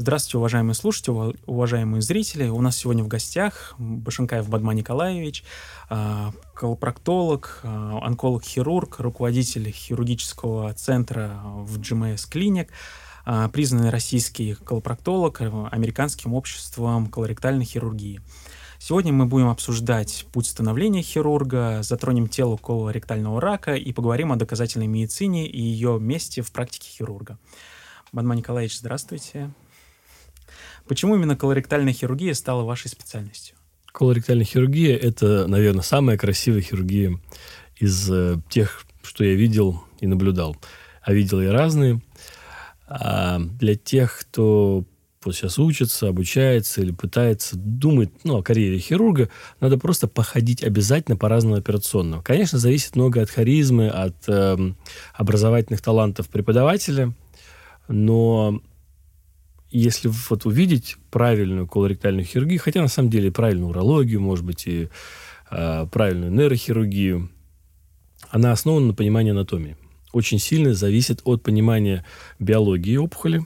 Здравствуйте, уважаемые слушатели, уважаемые зрители. У нас сегодня в гостях Башенкаев Бадма Николаевич, а, колопроктолог, а, онколог-хирург, руководитель хирургического центра в GMS Clinic, а, признанный российский колопроктолог Американским обществом колоректальной хирургии. Сегодня мы будем обсуждать путь становления хирурга, затронем тело колоректального рака и поговорим о доказательной медицине и ее месте в практике хирурга. Бадма Николаевич, здравствуйте. Почему именно колоректальная хирургия стала вашей специальностью? Колоректальная хирургия – это, наверное, самая красивая хирургия из э, тех, что я видел и наблюдал. А видел я разные. А для тех, кто вот сейчас учится, обучается или пытается думать ну, о карьере хирурга, надо просто походить обязательно по разному операционному. Конечно, зависит много от харизмы, от э, образовательных талантов преподавателя, но если вот увидеть правильную колоректальную хирургию, хотя на самом деле правильную урологию, может быть, и э, правильную нейрохирургию, она основана на понимании анатомии. Очень сильно зависит от понимания биологии опухоли.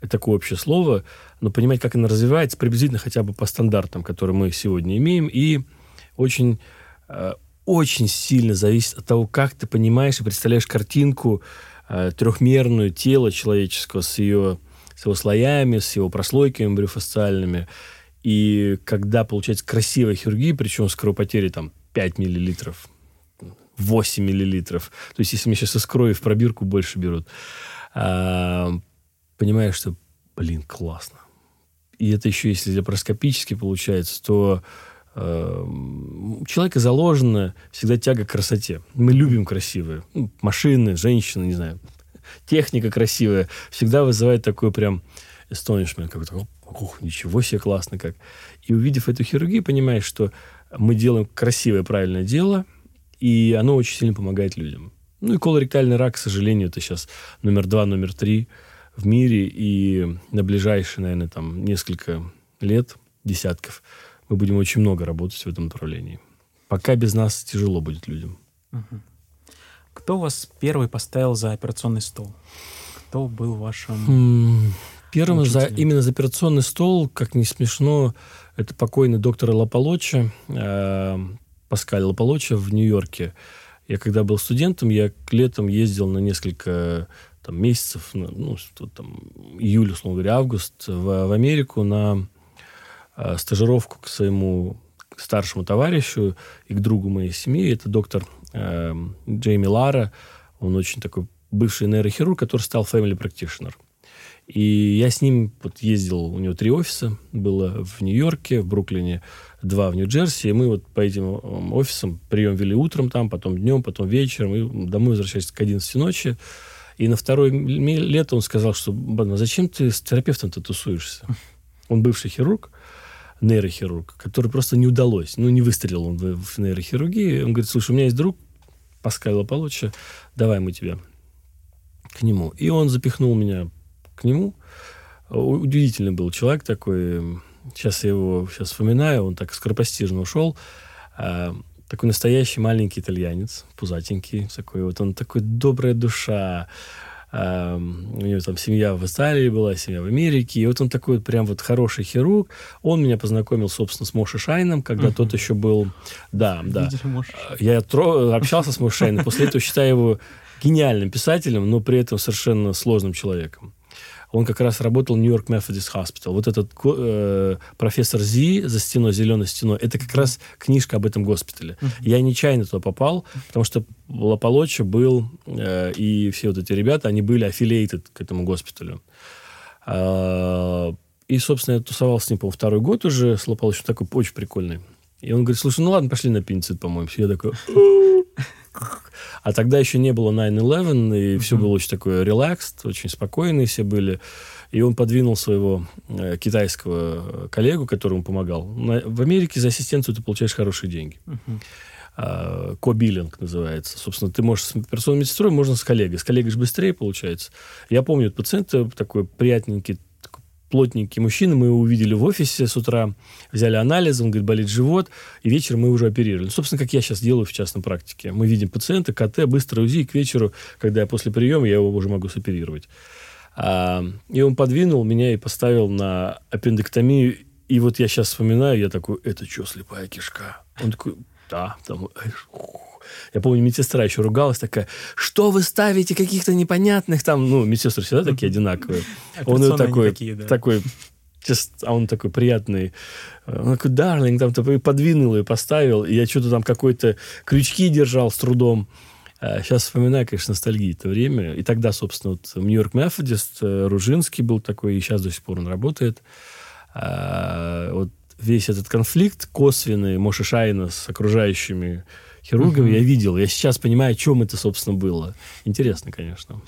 Это такое общее слово, но понимать, как она развивается, приблизительно хотя бы по стандартам, которые мы сегодня имеем, и очень, э, очень сильно зависит от того, как ты понимаешь и представляешь картинку э, трехмерную тела человеческого с ее с его слоями, с его прослойками брюфасциальными. И когда получается красивая хирургия, причем с кровопотерей там 5 миллилитров, 8 миллилитров, то есть если мне сейчас из крови в пробирку больше берут, а, понимаешь, что, блин, классно. И это еще если лапароскопически получается, то э, у человека заложена всегда тяга к красоте. Мы любим красивые. Ну, машины, женщины, не знаю, техника красивая, всегда вызывает такой прям astonishment, какой-то, ух, ничего себе, классно как. И увидев эту хирургию, понимаешь, что мы делаем красивое, правильное дело, и оно очень сильно помогает людям. Ну и колоректальный рак, к сожалению, это сейчас номер два, номер три в мире, и на ближайшие, наверное, там несколько лет, десятков, мы будем очень много работать в этом направлении. Пока без нас тяжело будет людям. Uh-huh. Кто вас первый поставил за операционный стол? Кто был вашим Первым за, именно за операционный стол, как не смешно, это покойный доктор Лаполоча, э, Паскаль Лаполоча в Нью-Йорке. Я когда был студентом, я летом ездил на несколько там, месяцев, ну, там, июль, условно говоря, август, в, в Америку на э, стажировку к своему старшему товарищу и к другу моей семьи. Это доктор э, Джейми Лара. Он очень такой бывший нейрохирург, который стал family practitioner. И я с ним вот ездил, у него три офиса было в Нью-Йорке, в Бруклине, два в Нью-Джерси. И мы вот по этим офисам прием вели утром там, потом днем, потом вечером. И домой возвращались к 11 ночи. И на второе лето он сказал, что, Бадма, зачем ты с терапевтом-то тусуешься? Он бывший хирург нейрохирург, который просто не удалось. Ну, не выстрелил он в, нейрохирургии. Он говорит, слушай, у меня есть друг, Паскаль Лополоча, давай мы тебя к нему. И он запихнул меня к нему. Удивительный был человек такой. Сейчас я его сейчас вспоминаю. Он так скоропостижно ушел. А, такой настоящий маленький итальянец, пузатенький, такой вот он такой добрая душа, у него там семья в Италии была, семья в Америке. И вот он такой вот прям вот хороший хирург. Он меня познакомил, собственно, с Моши Шайном, когда uh-huh. тот еще был... Да, да. Я тро... общался с Моши Шайном. После этого считаю его гениальным писателем, но при этом совершенно сложным человеком он как раз работал в Нью-Йорк Methodist Hospital. Вот этот э, профессор Зи за стеной, зеленой стеной, это как раз книжка об этом госпитале. Uh-huh. Я нечаянно туда попал, потому что Лаполоча был, э, и все вот эти ребята, они были affiliated к этому госпиталю. Э, и, собственно, я тусовался с ним, по второй год уже, с Лаполочем, такой очень прикольный. И он говорит, слушай, ну ладно, пошли на пеницид, по-моему. Я такой... А тогда еще не было 9-11, и все было очень такое релакст, очень спокойные все были. И он подвинул своего э, китайского коллегу, которому помогал. На, в Америке за ассистенцию ты получаешь хорошие деньги. Uh-huh. Ко-биллинг называется. Собственно, ты можешь с операционной медсестрой, можно с коллегой. С коллегой же быстрее получается. Я помню, пациент такой приятненький, плотненький мужчина, мы его увидели в офисе с утра, взяли анализ, он говорит, болит живот, и вечером мы уже оперировали. Ну, собственно, как я сейчас делаю в частной практике. Мы видим пациента, КТ, быстро УЗИ, и к вечеру, когда я после приема, я его уже могу соперировать. А, и он подвинул меня и поставил на аппендэктомию. И вот я сейчас вспоминаю, я такой, это что, слепая кишка? Он такой, да. Там, я помню, медсестра еще ругалась такая, что вы ставите каких-то непонятных там, ну, медсестры всегда такие одинаковые. Он такой, такие, да. такой а он такой приятный. Он такой, дарлинг, там, ты подвинул и поставил. И я что-то там какой-то крючки держал с трудом. Сейчас а вспоминаю, конечно, ностальгии это время. И тогда, собственно, вот Нью-Йорк Методист, э, Ружинский был такой, и сейчас до сих пор он работает. А, вот весь этот конфликт косвенный Моши Шайна с окружающими хирургами uh-huh. я видел. Я сейчас понимаю, о чем это, собственно, было. Интересно, конечно.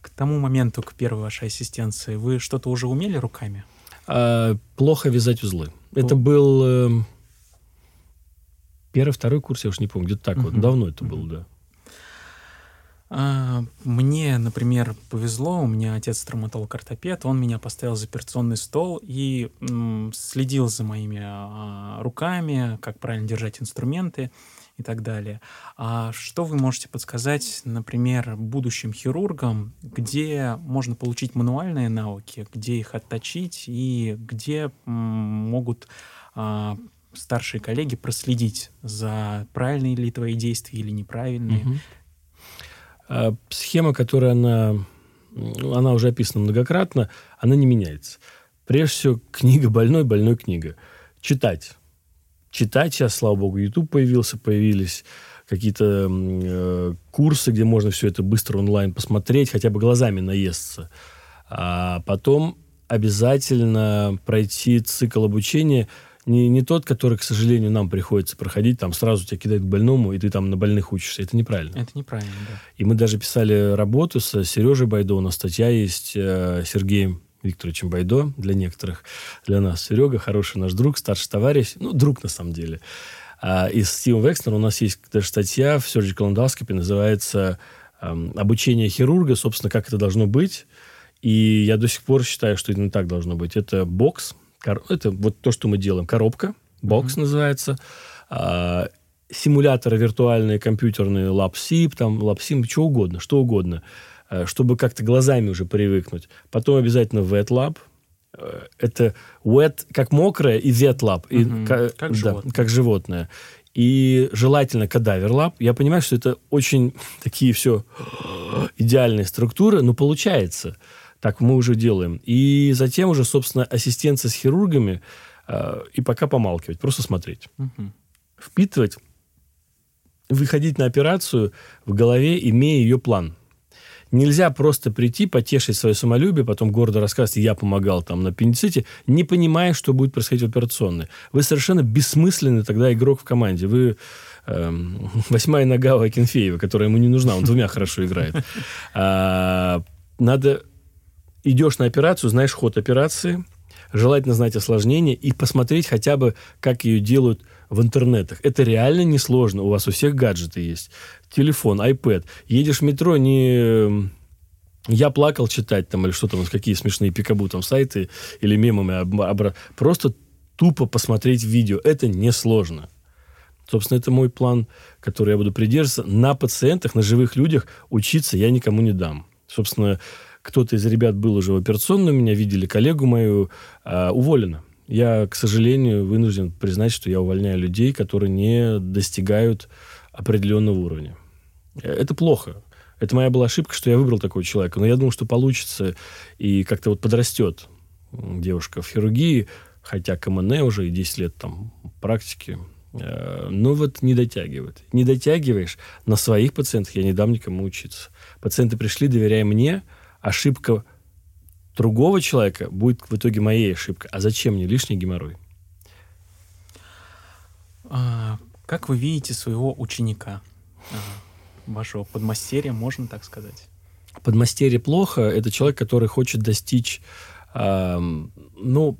К тому моменту, к первой вашей ассистенции, вы что-то уже умели руками? А, плохо вязать узлы. Ну. Это был э, первый, второй курс, я уж не помню, где-то так uh-huh. вот. Давно это uh-huh. было, да. А, мне, например, повезло, у меня отец травматолог-ортопед, он меня поставил за операционный стол и следил за моими а, руками, как правильно держать инструменты и так далее. А что вы можете подсказать, например, будущим хирургам, где можно получить мануальные навыки, где их отточить и где могут а, старшие коллеги проследить за правильные ли твои действия или неправильные? А, схема, которая она, она уже описана многократно, она не меняется. Прежде всего, книга больной, больной книга. Читать. Читать сейчас, слава богу, YouTube появился, появились какие-то э, курсы, где можно все это быстро онлайн посмотреть, хотя бы глазами наесться. А потом обязательно пройти цикл обучения – не, не тот, который, к сожалению, нам приходится проходить, там сразу тебя кидают к больному, и ты там на больных учишься. Это неправильно. Это неправильно, да. И мы даже писали работу с Сережей Байдо, у нас статья есть, э, Сергеем Викторовичем Байдо для некоторых, для нас. Серега хороший наш друг, старший товарищ, ну, друг на самом деле. А, и с Стивом Векснером у нас есть даже статья в Surgical Endoscopy, называется эм, «Обучение хирурга», собственно, как это должно быть. И я до сих пор считаю, что именно так должно быть. Это бокс, это вот то, что мы делаем. Коробка, бокс mm-hmm. называется. А, симуляторы виртуальные, компьютерные, LabSIP, там, LabSIM, что угодно, что угодно. А, чтобы как-то глазами уже привыкнуть. Потом обязательно wet lab. А, это wet, как мокрое, и wet lab. И, угу, как, как, да, животное. как животное. И желательно кадавер лаб. Я понимаю, что это очень такие все идеальные структуры, но получается. Так мы уже делаем. И затем уже, собственно, ассистенция с хирургами э, и пока помалкивать, просто смотреть. Угу. Впитывать, выходить на операцию в голове, имея ее план. Нельзя просто прийти, потешить свое самолюбие, потом гордо рассказывать, я помогал там на аппендиците, не понимая, что будет происходить в операционной. Вы совершенно бессмысленный тогда игрок в команде. Вы эм, восьмая нога у Акинфеева, которая ему не нужна, он двумя хорошо играет. А, надо идешь на операцию, знаешь ход операции, желательно знать осложнения и посмотреть хотя бы, как ее делают в интернетах. Это реально несложно. У вас у всех гаджеты есть. Телефон, iPad. Едешь в метро, не я плакал читать там или что там, какие смешные пикабу там сайты или мемами. Обра... Просто тупо посмотреть видео. Это несложно. Собственно, это мой план, который я буду придерживаться. На пациентах, на живых людях учиться я никому не дам. Собственно, кто-то из ребят был уже в операционной, меня видели коллегу мою, э, уволена. Я, к сожалению, вынужден признать, что я увольняю людей, которые не достигают определенного уровня. Это плохо. Это моя была ошибка, что я выбрал такого человека. Но я думал, что получится и как-то вот подрастет девушка в хирургии, хотя КМН уже и 10 лет там практики. Э, но вот не дотягивает. Не дотягиваешь, на своих пациентах я не дам никому учиться. Пациенты пришли, доверяя мне, ошибка другого человека будет в итоге моей ошибкой. А зачем мне лишний геморрой? А, как вы видите своего ученика, а, вашего подмастерья, можно так сказать? Подмастерье плохо. Это человек, который хочет достичь, э, ну,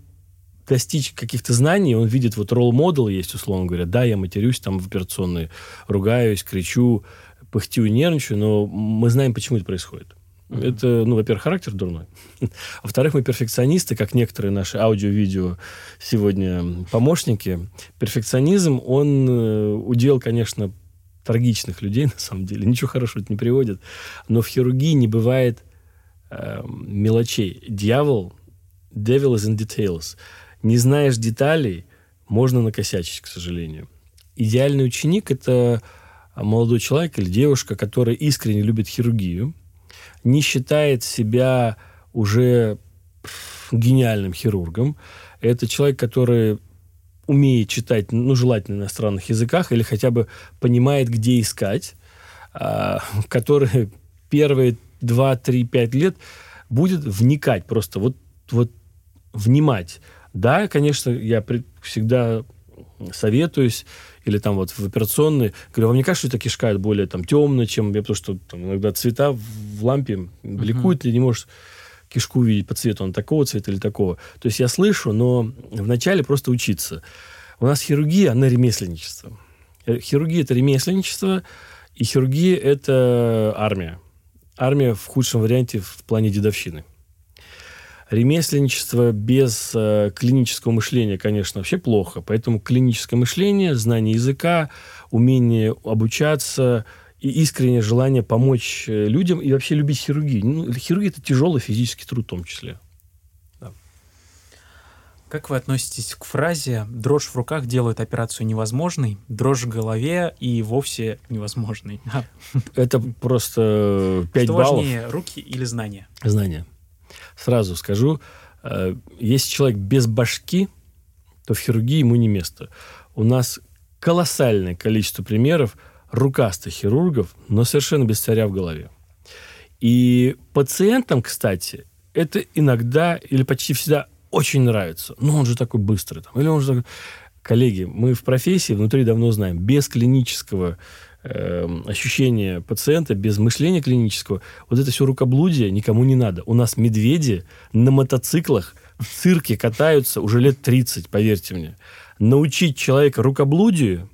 достичь каких-то знаний, он видит, вот ролл-модел есть, условно говоря, да, я матерюсь там в операционной, ругаюсь, кричу, пыхтю и нервничаю, но мы знаем, почему это происходит. Это, ну, во-первых, характер дурной. Во-вторых, мы перфекционисты, как некоторые наши аудио-видео сегодня помощники. Перфекционизм, он э, удел, конечно, трагичных людей, на самом деле. Ничего хорошего это не приводит. Но в хирургии не бывает э, мелочей. Дьявол, devil is in details. Не знаешь деталей, можно накосячить, к сожалению. Идеальный ученик – это молодой человек или девушка, которая искренне любит хирургию, не считает себя уже гениальным хирургом. Это человек, который умеет читать, ну, желательно на иностранных языках, или хотя бы понимает, где искать, а, который первые 2, 3, 5 лет будет вникать просто, вот, вот внимать. Да, конечно, я всегда советуюсь, или там вот в операционной, говорю, вам не кажется, что это кишка более там темная, чем потому что там, иногда цвета в лампе бликуют, uh-huh. ты не можешь кишку увидеть по цвету, он такого цвета или такого. То есть я слышу, но вначале просто учиться. У нас хирургия, она ремесленничество. Э, хирургия – это ремесленничество, и хирургия – это армия. Армия в худшем варианте в плане дедовщины. Ремесленничество без э, клинического мышления, конечно, вообще плохо. Поэтому клиническое мышление, знание языка, умение обучаться и искреннее желание помочь э, людям и вообще любить хирургию. Ну, хирургия – это тяжелый физический труд в том числе. Да. Как вы относитесь к фразе «дрожь в руках делает операцию невозможной, дрожь в голове и вовсе невозможной»? Это просто 5 Что баллов. важнее, руки или знания? Знания. Сразу скажу, э, если человек без башки, то в хирургии ему не место. У нас колоссальное количество примеров рукастых хирургов, но совершенно без царя в голове. И пациентам, кстати, это иногда или почти всегда очень нравится. Ну, он же такой быстрый. Там, или он же такой... Коллеги, мы в профессии внутри давно знаем, без клинического э, ощущения пациента, без мышления клинического, вот это все рукоблудие никому не надо. У нас медведи на мотоциклах в цирке катаются уже лет 30, поверьте мне. Научить человека рукоблудию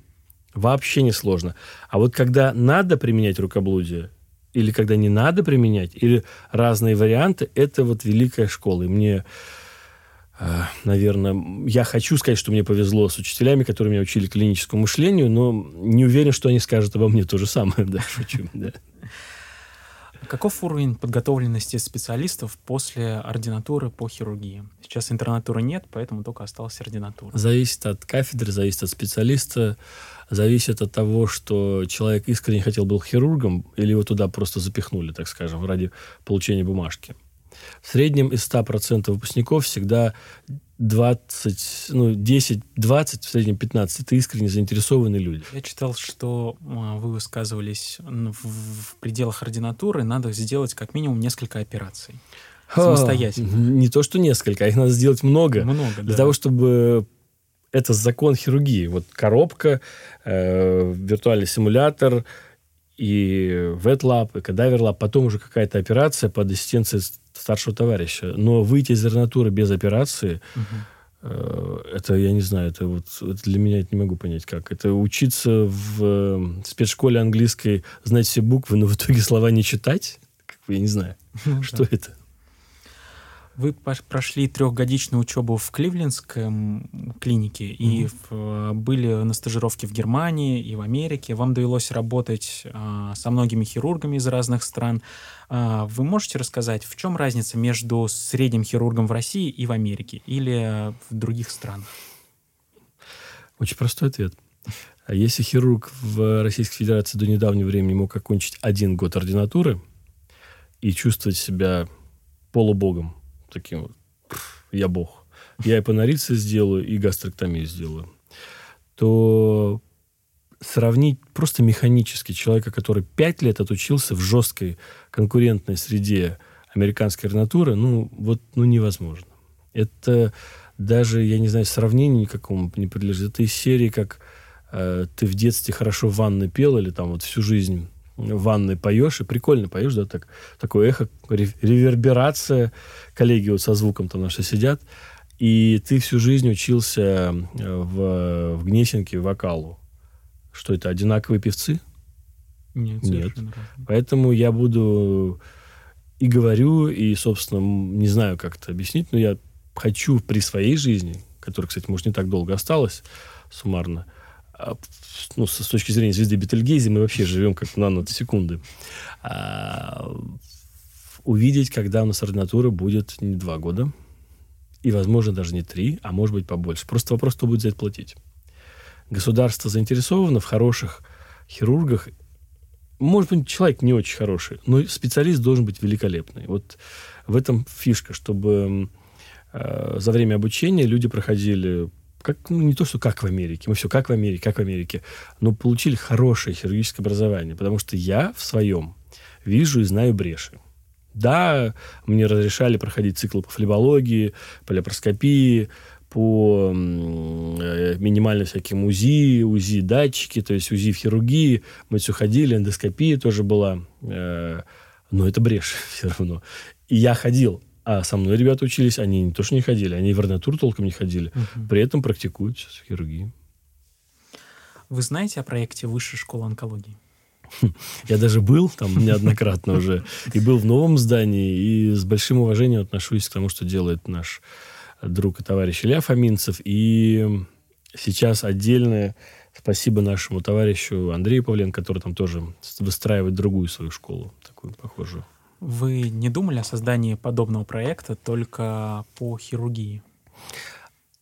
вообще не сложно. А вот когда надо применять рукоблудие, или когда не надо применять, или разные варианты, это вот великая школа. И мне наверное, я хочу сказать, что мне повезло с учителями, которые меня учили клиническому мышлению, но не уверен, что они скажут обо мне то же самое. Да, шучу. Да. Каков уровень подготовленности специалистов после ординатуры по хирургии? Сейчас интернатуры нет, поэтому только осталась ординатура. Зависит от кафедры, зависит от специалиста, зависит от того, что человек искренне хотел был хирургом, или его туда просто запихнули, так скажем, ради получения бумажки. В среднем из 100% выпускников всегда 20, ну, 10, 20, в среднем 15. Это искренне заинтересованные люди. Я читал, что а, вы высказывались в, пределах ординатуры, надо сделать как минимум несколько операций. Самостоятельно. Не то, что несколько, а их надо сделать много. Много, Для да. того, чтобы это закон хирургии. Вот коробка, э, виртуальный симулятор, и VetLab, и кадаверлаб, потом уже какая-то операция под ассистенцией старшего товарища. Но выйти из ординатуры без операции, угу. это, я не знаю, это вот это для меня это не могу понять как. Это учиться в э, спецшколе английской, знать все буквы, но в итоге слова не читать? Как бы, я не знаю, ну что это. Вы прошли трехгодичную учебу в Кливлендской клинике mm-hmm. и в, были на стажировке в Германии и в Америке. Вам довелось работать а, со многими хирургами из разных стран. А, вы можете рассказать, в чем разница между средним хирургом в России и в Америке или в других странах? Очень простой ответ. А если хирург в Российской Федерации до недавнего времени мог окончить один год ординатуры и чувствовать себя полубогом, таким вот, я бог, я и панорицы сделаю, и гастроктомию сделаю, то сравнить просто механически человека, который пять лет отучился в жесткой конкурентной среде американской ординатуры, ну, вот, ну, невозможно. Это даже, я не знаю, сравнению никакому не подлежит. Это из серии, как э, ты в детстве хорошо в ванной пел, или там вот всю жизнь в ванной поешь, и прикольно поешь, да, так, такое эхо, реверберация, коллеги вот со звуком там наши сидят, и ты всю жизнь учился э, в, в Гнесинке вокалу. Что это, одинаковые певцы? Нет, Нет. Поэтому я буду и говорю, и, собственно, не знаю, как это объяснить, но я хочу при своей жизни, которая, кстати, может, не так долго осталась суммарно, ну, с, точки зрения звезды Бетельгейзе, мы вообще живем как наносекунды. А, увидеть, когда у нас ординатура будет не два года, и, возможно, даже не три, а может быть побольше. Просто вопрос, кто будет за это платить. Государство заинтересовано в хороших хирургах. Может быть, человек не очень хороший, но специалист должен быть великолепный. Вот в этом фишка, чтобы э, за время обучения люди проходили как, ну, не то, что как в Америке, мы все как в Америке, как в Америке, но получили хорошее хирургическое образование, потому что я в своем вижу и знаю бреши. Да, мне разрешали проходить циклы по флебологии, по лепароскопии, по э, минимально всяким УЗИ, УЗИ датчики, то есть УЗИ в хирургии. Мы все ходили, эндоскопия тоже была. Э, но это брешь все равно. И я ходил, а со мной ребята учились, они не то, что не ходили, они в ординатуру толком не ходили. Угу. При этом практикуют сейчас в хирургии. Вы знаете о проекте Высшей школы онкологии? Я даже был там неоднократно уже. И был в новом здании. И с большим уважением отношусь к тому, что делает наш друг и товарищ Илья Фоминцев. И сейчас отдельное спасибо нашему товарищу Андрею Павленко, который там тоже выстраивает другую свою школу, такую похожую. Вы не думали о создании подобного проекта только по хирургии?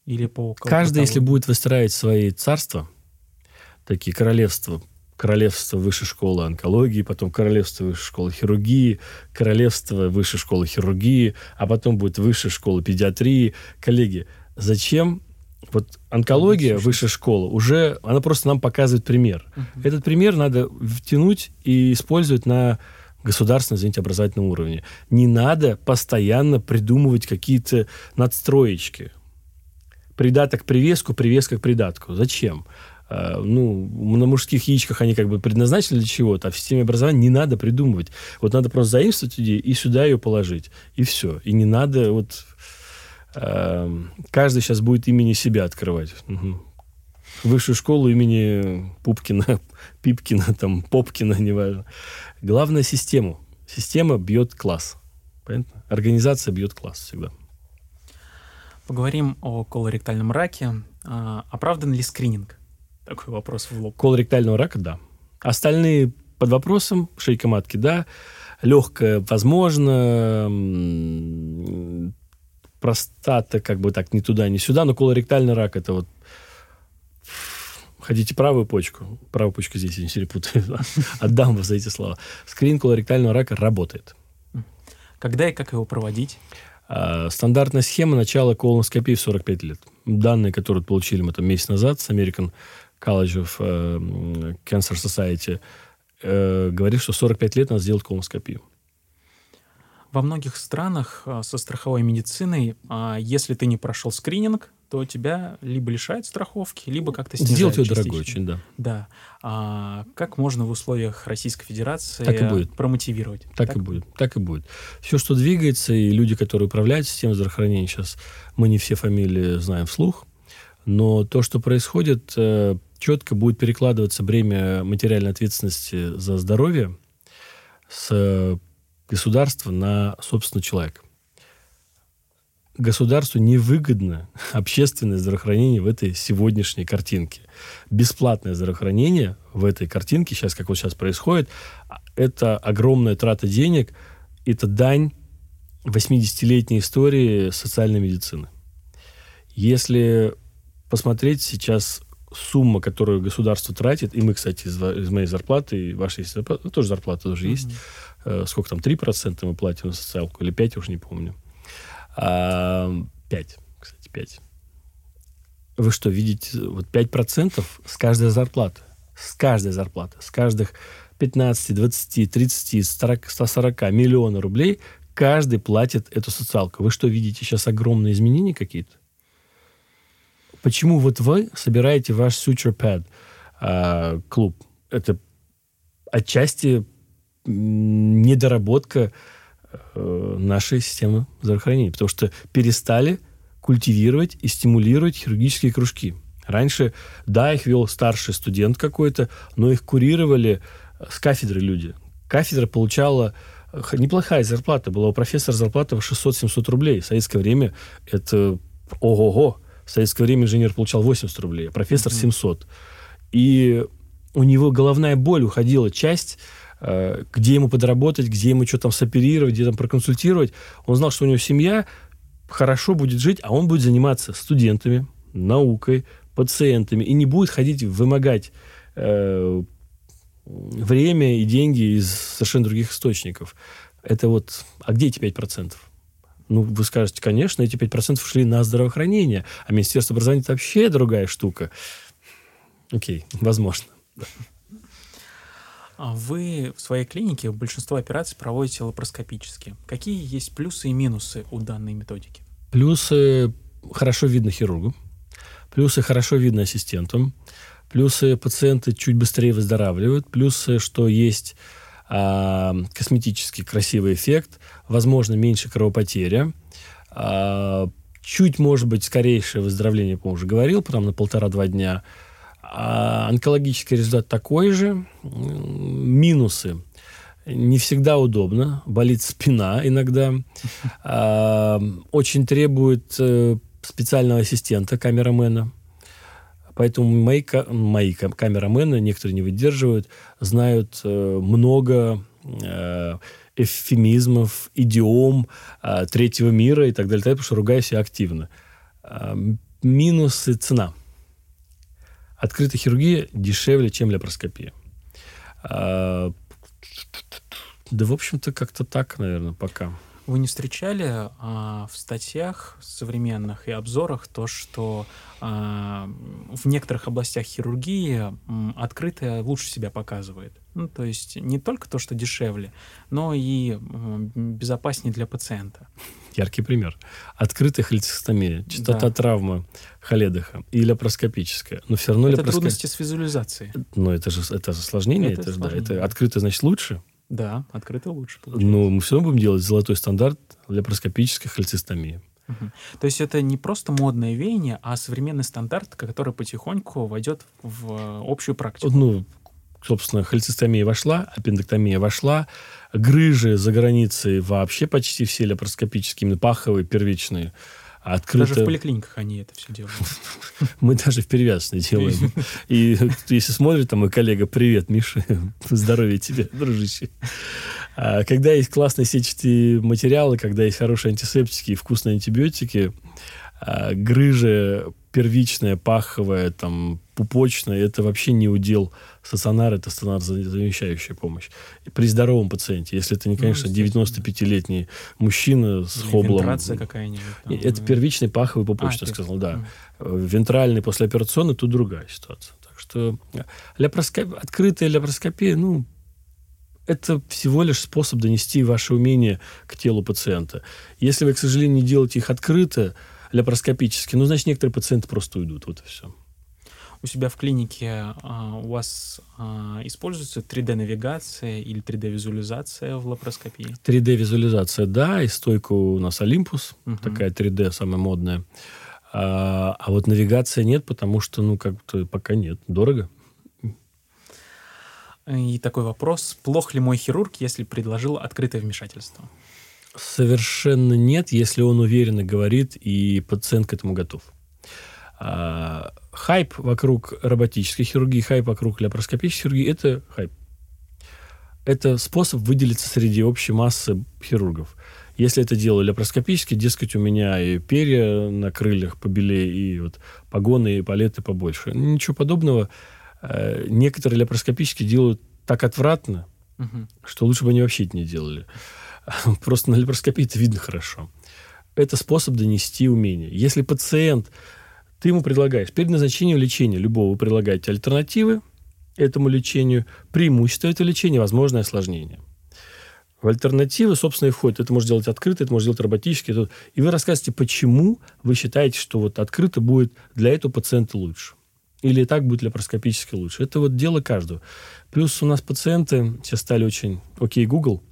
Или по... Каждый, если будет выстраивать свои царства, такие королевства королевство высшей школы онкологии, потом королевство высшей школы хирургии, королевство высшей школы хирургии, а потом будет высшая школа педиатрии. Коллеги, зачем вот онкология, высшая школа, уже она просто нам показывает пример. Угу. Этот пример надо втянуть и использовать на государственном, извините, образовательном уровне. Не надо постоянно придумывать какие-то надстроечки. Придаток к привеску, привеска к придатку. Зачем? Э, ну, на мужских яичках они как бы предназначены для чего-то, а в системе образования не надо придумывать. Вот надо просто заимствовать идею и сюда ее положить. И все. И не надо вот... Э, каждый сейчас будет имени себя открывать. Высшую школу имени Пупкина, Пипкина, там, Попкина, неважно. Главное систему. Система бьет класс. Понятно? Организация бьет класс всегда. Поговорим о колоректальном раке. А, оправдан ли скрининг? Такой вопрос в лоб. Колоректального рака, да. Остальные под вопросом, шейка матки, да. Легкая, возможно, простата, как бы так, ни туда, ни сюда, но колоректальный рак это вот хотите правую почку, правую почку здесь я не перепутаю, отдам вам за эти слова. Скрин колоректального рака работает. Когда и как его проводить? А, стандартная схема начала колоноскопии в 45 лет. Данные, которые получили мы там месяц назад с American College of uh, Cancer Society, uh, говорит, что 45 лет надо сделать колоноскопию. Во многих странах uh, со страховой медициной, uh, если ты не прошел скрининг, то тебя либо лишают страховки, либо как-то снижают Сделать ее дорогой очень, да. Да. А как можно в условиях Российской Федерации так и будет. промотивировать? Так, так и будет. Так и будет. Все, что двигается, и люди, которые управляют системой здравоохранения, сейчас мы не все фамилии знаем вслух, но то, что происходит, э, четко будет перекладываться бремя материальной ответственности за здоровье с государства на, собственно, человека. Государству невыгодно общественное здравоохранение в этой сегодняшней картинке. Бесплатное здравоохранение в этой картинке, сейчас, как вот сейчас происходит, это огромная трата денег, это дань 80-летней истории социальной медицины. Если посмотреть сейчас сумма, которую государство тратит, и мы, кстати, из, из моей зарплаты, и вашей зарплаты, ну, тоже зарплата тоже mm-hmm. есть, э, сколько там, 3% мы платим на социалку, или 5, уже не помню. 5, кстати, 5. Вы что, видите, вот 5% с каждой зарплаты, с каждой зарплаты, с каждых 15, 20, 30, 40, 140 миллиона рублей каждый платит эту социалку. Вы что, видите сейчас огромные изменения какие-то? Почему вот вы собираете ваш Suture Pad э, клуб? Это отчасти недоработка нашей системы здравоохранения, потому что перестали культивировать и стимулировать хирургические кружки. Раньше, да, их вел старший студент какой-то, но их курировали с кафедры люди. Кафедра получала э, неплохая зарплата. Была у профессора зарплата в 600-700 рублей. В советское время это ого-го. В советское время инженер получал 80 рублей, а профессор mm-hmm. 700. И у него головная боль уходила часть э, где ему подработать, где ему что там соперировать, где там проконсультировать. Он знал, что у него семья хорошо будет жить, а он будет заниматься студентами, наукой, пациентами и не будет ходить вымогать э, время и деньги из совершенно других источников. Это вот... А где эти 5%? Ну, вы скажете, конечно, эти 5% шли на здравоохранение, а Министерство образования – это вообще другая штука. Окей, возможно. А вы в своей клинике большинство операций проводите лапароскопически. Какие есть плюсы и минусы у данной методики? Плюсы – хорошо видно хирургу. Плюсы – хорошо видно ассистентам. Плюсы – пациенты чуть быстрее выздоравливают. Плюсы, что есть а, косметический красивый эффект, возможно, меньше кровопотеря, а, чуть, может быть, скорейшее выздоровление, я уже говорил, потом на полтора-два дня. А онкологический результат такой же. Минусы. Не всегда удобно. Болит спина иногда. А, очень требует э, специального ассистента, камерамена. Поэтому мои, мои камерамены, некоторые не выдерживают, знают э, много э, эвфемизмов, идиом третьего мира и так далее, потому что ругаюсь я активно. Минусы цена. Открытая хирургия дешевле, чем лапароскопия. Э, да, в общем-то, как-то так, наверное, пока. Вы не встречали а, в статьях современных и обзорах то, что а, в некоторых областях хирургии м, открытая лучше себя показывает? Ну, то есть не только то, что дешевле, но и м, безопаснее для пациента. Яркий пример. Открытая холецистомия, частота да. травмы холедоха и лапароскопическая. Но все равно это лапароскоп... трудности с визуализацией. Но это же это осложнение. Это, это, осложнение. Да, это открытое, значит, лучше. Да, открыто лучше получается. Но мы все равно будем делать золотой стандарт для проскопической холецистомии. Угу. То есть это не просто модное веяние, а современный стандарт, который потихоньку войдет в общую практику. Ну, собственно, холецистомия вошла, аппендэктомия вошла, грыжи за границей вообще почти все лапароскопические, именно паховые, первичные – открыто... Даже в поликлиниках они это все делают. Мы даже в перевязочной делаем. И если смотрит там мой коллега, привет, Миша, здоровья тебе, дружище. А когда есть классные сетчатые материалы, когда есть хорошие антисептики и вкусные антибиотики, а, грыжа первичная, паховая, там, пупочная, это вообще не удел стационара, это стационар замещающая помощь. И при здоровом пациенте, если это не, ну, конечно, ну, 95-летний мужчина с Или хоблом. Вентрация какая-нибудь. Там, это первичный паховый пупочный, а, сказал, да. Mm. Вентральный послеоперационный, тут другая ситуация. Так что ляпроскоп... открытая ляпроскопия, ну, это всего лишь способ донести ваше умение к телу пациента. Если вы, к сожалению, не делаете их открыто, лапароскопически, ну, значит, некоторые пациенты просто уйдут. Вот и все. У себя в клинике а, у вас а, используется 3D-навигация или 3D-визуализация в лапароскопии? 3D-визуализация, да, и стойка у нас Olympus, угу. такая 3D самая модная. А, а вот навигация нет, потому что, ну, как-то пока нет. Дорого. И такой вопрос. Плох ли мой хирург, если предложил открытое вмешательство? Совершенно нет, если он уверенно говорит, и пациент к этому готов. А, хайп вокруг роботической хирургии, хайп вокруг лапароскопической хирургии – это хайп. Это способ выделиться среди общей массы хирургов. Если это делаю лапароскопически, дескать, у меня и перья на крыльях побелее, и вот погоны, и палеты побольше. Ничего подобного. Э, некоторые лапароскопически делают так отвратно, угу. что лучше бы они вообще это не делали. Просто на лапароскопии это видно хорошо. Это способ донести умение. Если пациент, ты ему предлагаешь, перед назначением лечения любого вы предлагаете альтернативы этому лечению, преимущество этого лечения, возможное осложнение. В альтернативы, собственно, и входит. Это можно делать открыто, это можно делать роботически. И вы рассказываете, почему вы считаете, что вот открыто будет для этого пациента лучше. Или и так будет лапароскопически лучше. Это вот дело каждого. Плюс у нас пациенты все стали очень окей, Google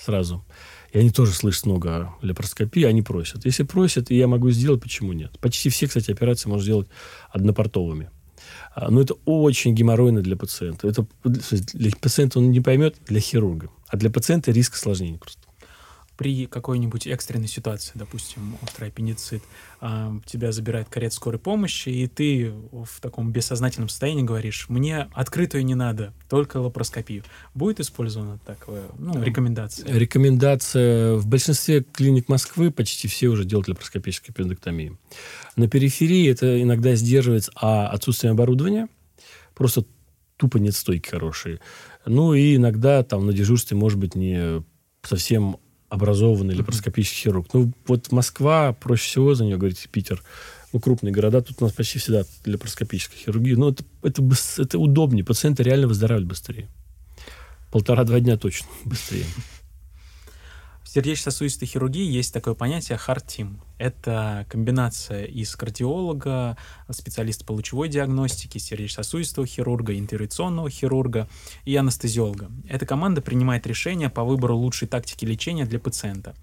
сразу. И они тоже слышат много лапароскопии, они просят. Если просят, и я могу сделать, почему нет? Почти все, кстати, операции можно сделать однопортовыми. А, но это очень геморройно для пациента. Это для пациента он не поймет, для хирурга. А для пациента риск осложнений просто. При какой-нибудь экстренной ситуации, допустим, острый аппендицит, а, тебя забирает карет скорой помощи, и ты в таком бессознательном состоянии говоришь, мне открытую не надо, только лапароскопию. Будет использована такая ну, рекомендация? Рекомендация в большинстве клиник Москвы почти все уже делают лапароскопическую аппендэктомию. На периферии это иногда сдерживается а отсутствием оборудования, просто тупо нет стойки хорошие. Ну и иногда там на дежурстве может быть не совсем образованный лапароскопический хирург. Ну, вот Москва, проще всего за нее говорить, Питер, ну, крупные города, тут у нас почти всегда лапароскопическая хирургия. Но это, это, это удобнее, пациенты реально выздоравливают быстрее. Полтора-два дня точно быстрее. В сердечно-сосудистой хирургии есть такое понятие hard team. Это комбинация из кардиолога, специалиста по лучевой диагностике, сердечно-сосудистого хирурга, интервенционного хирурга и анестезиолога. Эта команда принимает решения по выбору лучшей тактики лечения для пациента.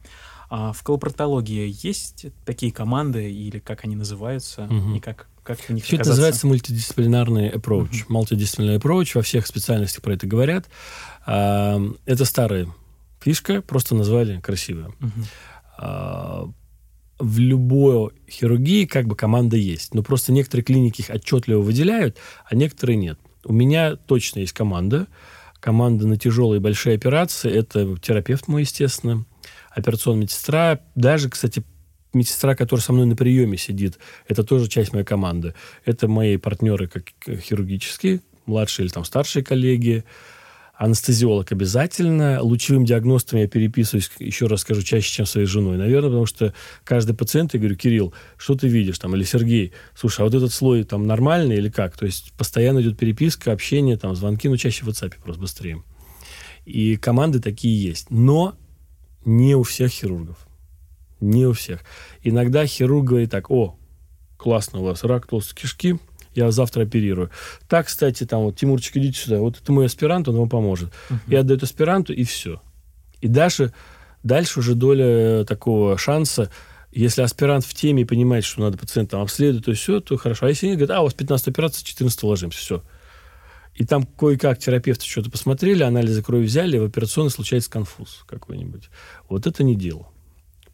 А в колопроктологии есть такие команды, или как они называются, угу. и как, как в них Все это называется мультидисциплинарный approach. Угу. Multidisciplinary approach, во всех специальностях про это говорят. Это старые фишка, просто назвали красиво. Угу. в любой хирургии как бы команда есть, но просто некоторые клиники их отчетливо выделяют, а некоторые нет. У меня точно есть команда. Команда на тяжелые и большие операции. Это терапевт мой, естественно, операционная медсестра. Даже, кстати, медсестра, которая со мной на приеме сидит, это тоже часть моей команды. Это мои партнеры как хирургические, младшие или там старшие коллеги анестезиолог обязательно. Лучевым диагностом я переписываюсь, еще раз скажу, чаще, чем своей женой. Наверное, потому что каждый пациент, я говорю, Кирилл, что ты видишь там? Или Сергей, слушай, а вот этот слой там нормальный или как? То есть постоянно идет переписка, общение, там, звонки, ну, чаще в WhatsApp просто быстрее. И команды такие есть. Но не у всех хирургов. Не у всех. Иногда хирург говорит так, о, классно у вас рак толстой кишки, я завтра оперирую. Так, кстати, там вот, Тимурчик, идите сюда, вот это мой аспирант, он вам поможет. Uh-huh. И отдает аспиранту, и все. И дальше, дальше уже доля такого шанса, если аспирант в теме и понимает, что надо пациента там обследовать, то все, то хорошо. А если нет, говорит, а, у вас 15 операция, 14 ложимся, все. И там кое-как терапевты что-то посмотрели, анализы крови взяли, в операционной случается конфуз какой-нибудь. Вот это не дело.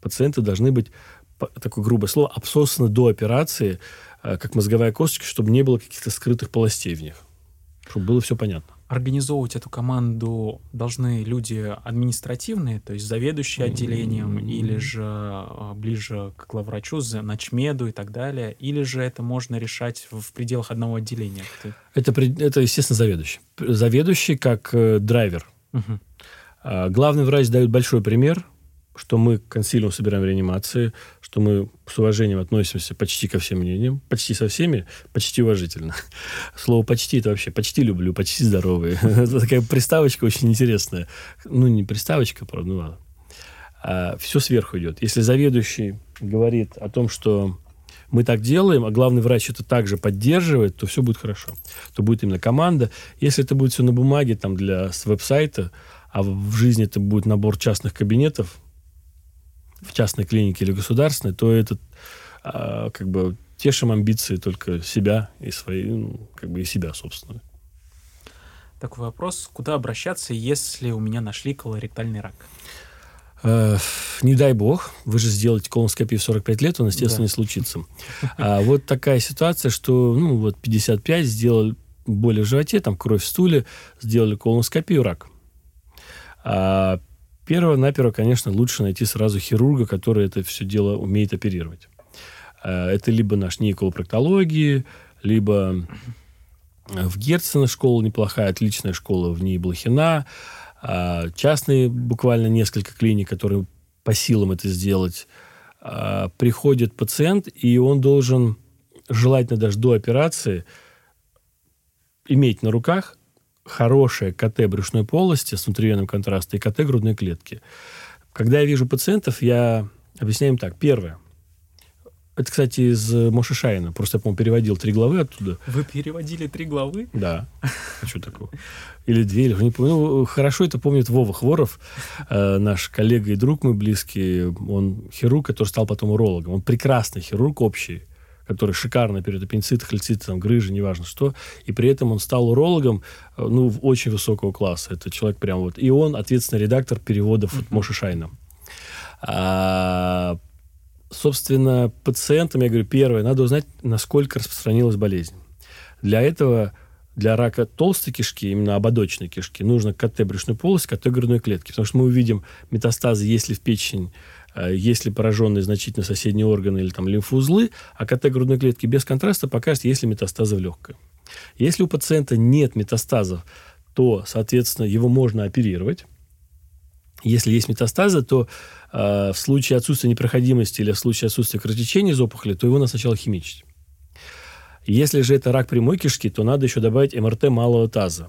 Пациенты должны быть, такое грубое слово, обсосаны до операции, Э, как мозговая косточка, чтобы не было каких-то скрытых полостей в них. Чтобы было все понятно. Организовывать эту команду должны люди административные, то есть заведующие отделением, mm-hmm. или же э, ближе к главврачу, начмеду и так далее, или же это можно решать в пределах одного отделения? Это, это естественно, заведующий. Заведующий как э, драйвер. Угу. Главный врач дает большой пример, что мы консилиум собираем в реанимации, что мы с уважением относимся почти ко всем мнениям, почти со всеми, почти уважительно. Слово «почти» — это вообще «почти люблю», «почти здоровые». это такая приставочка очень интересная. Ну, не приставочка, правда, ну ладно. А все сверху идет. Если заведующий говорит о том, что мы так делаем, а главный врач это также поддерживает, то все будет хорошо. То будет именно команда. Если это будет все на бумаге, там, для веб-сайта, а в жизни это будет набор частных кабинетов, в частной клинике или государственной, то это а, как бы тешим амбиции только себя и свои, ну, как бы и себя, собственно. Такой вопрос. Куда обращаться, если у меня нашли колоректальный рак? Э, не дай бог, вы же сделаете колоноскопию в 45 лет, он, естественно, да. не случится. А вот такая ситуация, что, ну, вот 55 сделали боли в животе, там кровь в стуле, сделали колоноскопию, рак. А Перво-наперво, конечно, лучше найти сразу хирурга, который это все дело умеет оперировать. Э, это либо наш НИИ колопроктологии, либо в Герцена школа неплохая, отличная школа в НИИ Блохина, а частные буквально несколько клиник, которые по силам это сделать. Приходит пациент, и он должен, желательно даже до операции, иметь на руках хорошее КТ брюшной полости с внутривенным контрастом и КТ грудной клетки. Когда я вижу пациентов, я объясняю им так. Первое. Это, кстати, из Моши Шайна. Просто я, по-моему, переводил три главы оттуда. Вы переводили три главы? Да. А что такого? Или две, или не помню. Ну, хорошо это помнит Вова Хворов, э, наш коллега и друг мой близкий. Он хирург, который стал потом урологом. Он прекрасный хирург общий который шикарно перед аппендицит, холецит, там, грыжи, неважно что, и при этом он стал урологом, э, ну, очень высокого класса. Это человек прям вот... И он ответственный редактор переводов от Моши Шайна. А, собственно, пациентам, я говорю, первое, надо узнать, насколько распространилась болезнь. Для этого для рака толстой кишки, именно ободочной кишки, нужно КТ брюшной полости, КТ грудной клетки. Потому что мы увидим метастазы, если в печень, если пораженные значительно соседние органы или там лимфоузлы, а КТ грудной клетки без контраста покажет, есть ли метастазы в легкое. Если у пациента нет метастазов, то, соответственно, его можно оперировать. Если есть метастазы, то э, в случае отсутствия непроходимости или в случае отсутствия кровотечения из опухоли, то его надо сначала химичить. Если же это рак прямой кишки, то надо еще добавить МРТ малого таза.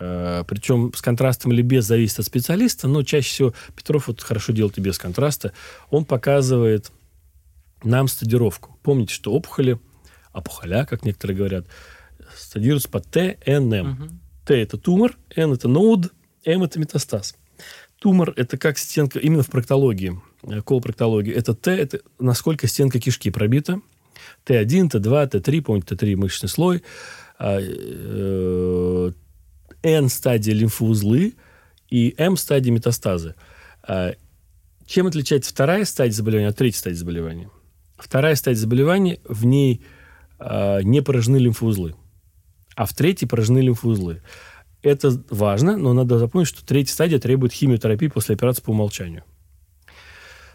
Э, причем с контрастом или без зависит от специалиста, но чаще всего Петров вот хорошо делает и без контраста. Он показывает нам стадировку. Помните, что опухоли, опухоля, как некоторые говорят, стадируются по ТНМ. Угу. Т – это тумор, Н – это нод, М – это метастаз. Тумор – это как стенка, именно в проктологии, э, колопроктологии. Это Т – это насколько стенка кишки пробита – Т1, Т2, Т3, помните, Т3 мышечный слой, N стадия лимфоузлы и М стадия метастазы. А, чем отличается вторая стадия заболевания от третьей стадии заболевания? Вторая стадия заболевания, в ней а, не поражены лимфоузлы, а в третьей поражены лимфоузлы. Это важно, но надо запомнить, что третья стадия требует химиотерапии после операции по умолчанию.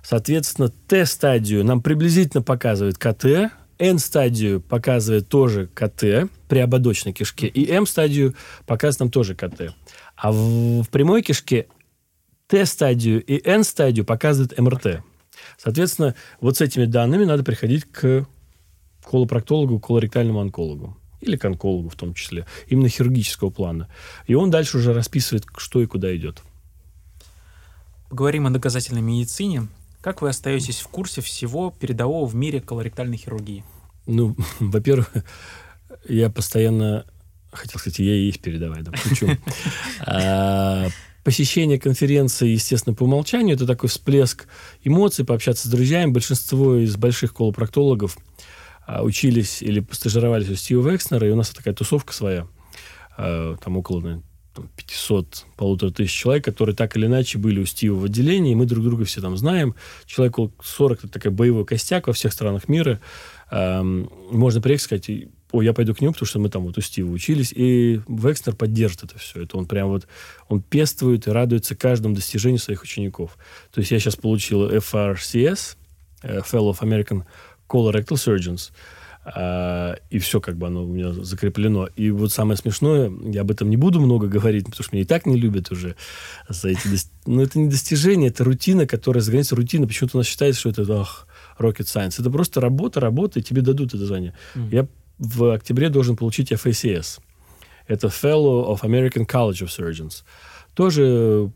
Соответственно, Т-стадию нам приблизительно показывает КТ, N-стадию показывает тоже КТ при ободочной кишке, и M-стадию показывает нам тоже КТ. А в, в прямой кишке Т-стадию и N-стадию показывает МРТ. Соответственно, вот с этими данными надо приходить к колопроктологу, колоректальному онкологу. Или к онкологу в том числе. Именно хирургического плана. И он дальше уже расписывает, что и куда идет. Поговорим о доказательной медицине. Как вы остаетесь в курсе всего передового в мире колоректальной хирургии? Ну, во-первых, я постоянно... Хотел сказать, я и есть передовая, да, почему? А, посещение конференции, естественно, по умолчанию, это такой всплеск эмоций, пообщаться с друзьями. Большинство из больших колопроктологов а, учились или стажировались у Стива Векснера, и у нас такая тусовка своя. А, там около 500, полутора тысяч человек, которые так или иначе были у Стива в отделении, мы друг друга все там знаем. Человек около 40, это такой боевой костяк во всех странах мира. Эм, можно приехать сказать, о, я пойду к нему, потому что мы там вот у Стива учились, и Векснер поддержит это все. Это он прям вот, он пествует и радуется каждому достижению своих учеников. То есть я сейчас получил FRCS, э, Fellow of American Colorectal Surgeons, а, и все как бы оно у меня закреплено. И вот самое смешное, я об этом не буду много говорить, потому что меня и так не любят уже за эти... Но ну, это не достижение, это рутина, которая за границей рутина. Почему-то у нас считается, что это ах, rocket science. Это просто работа, работа, и тебе дадут это звание. Mm. Я в октябре должен получить FACS. Это Fellow of American College of Surgeons. Тоже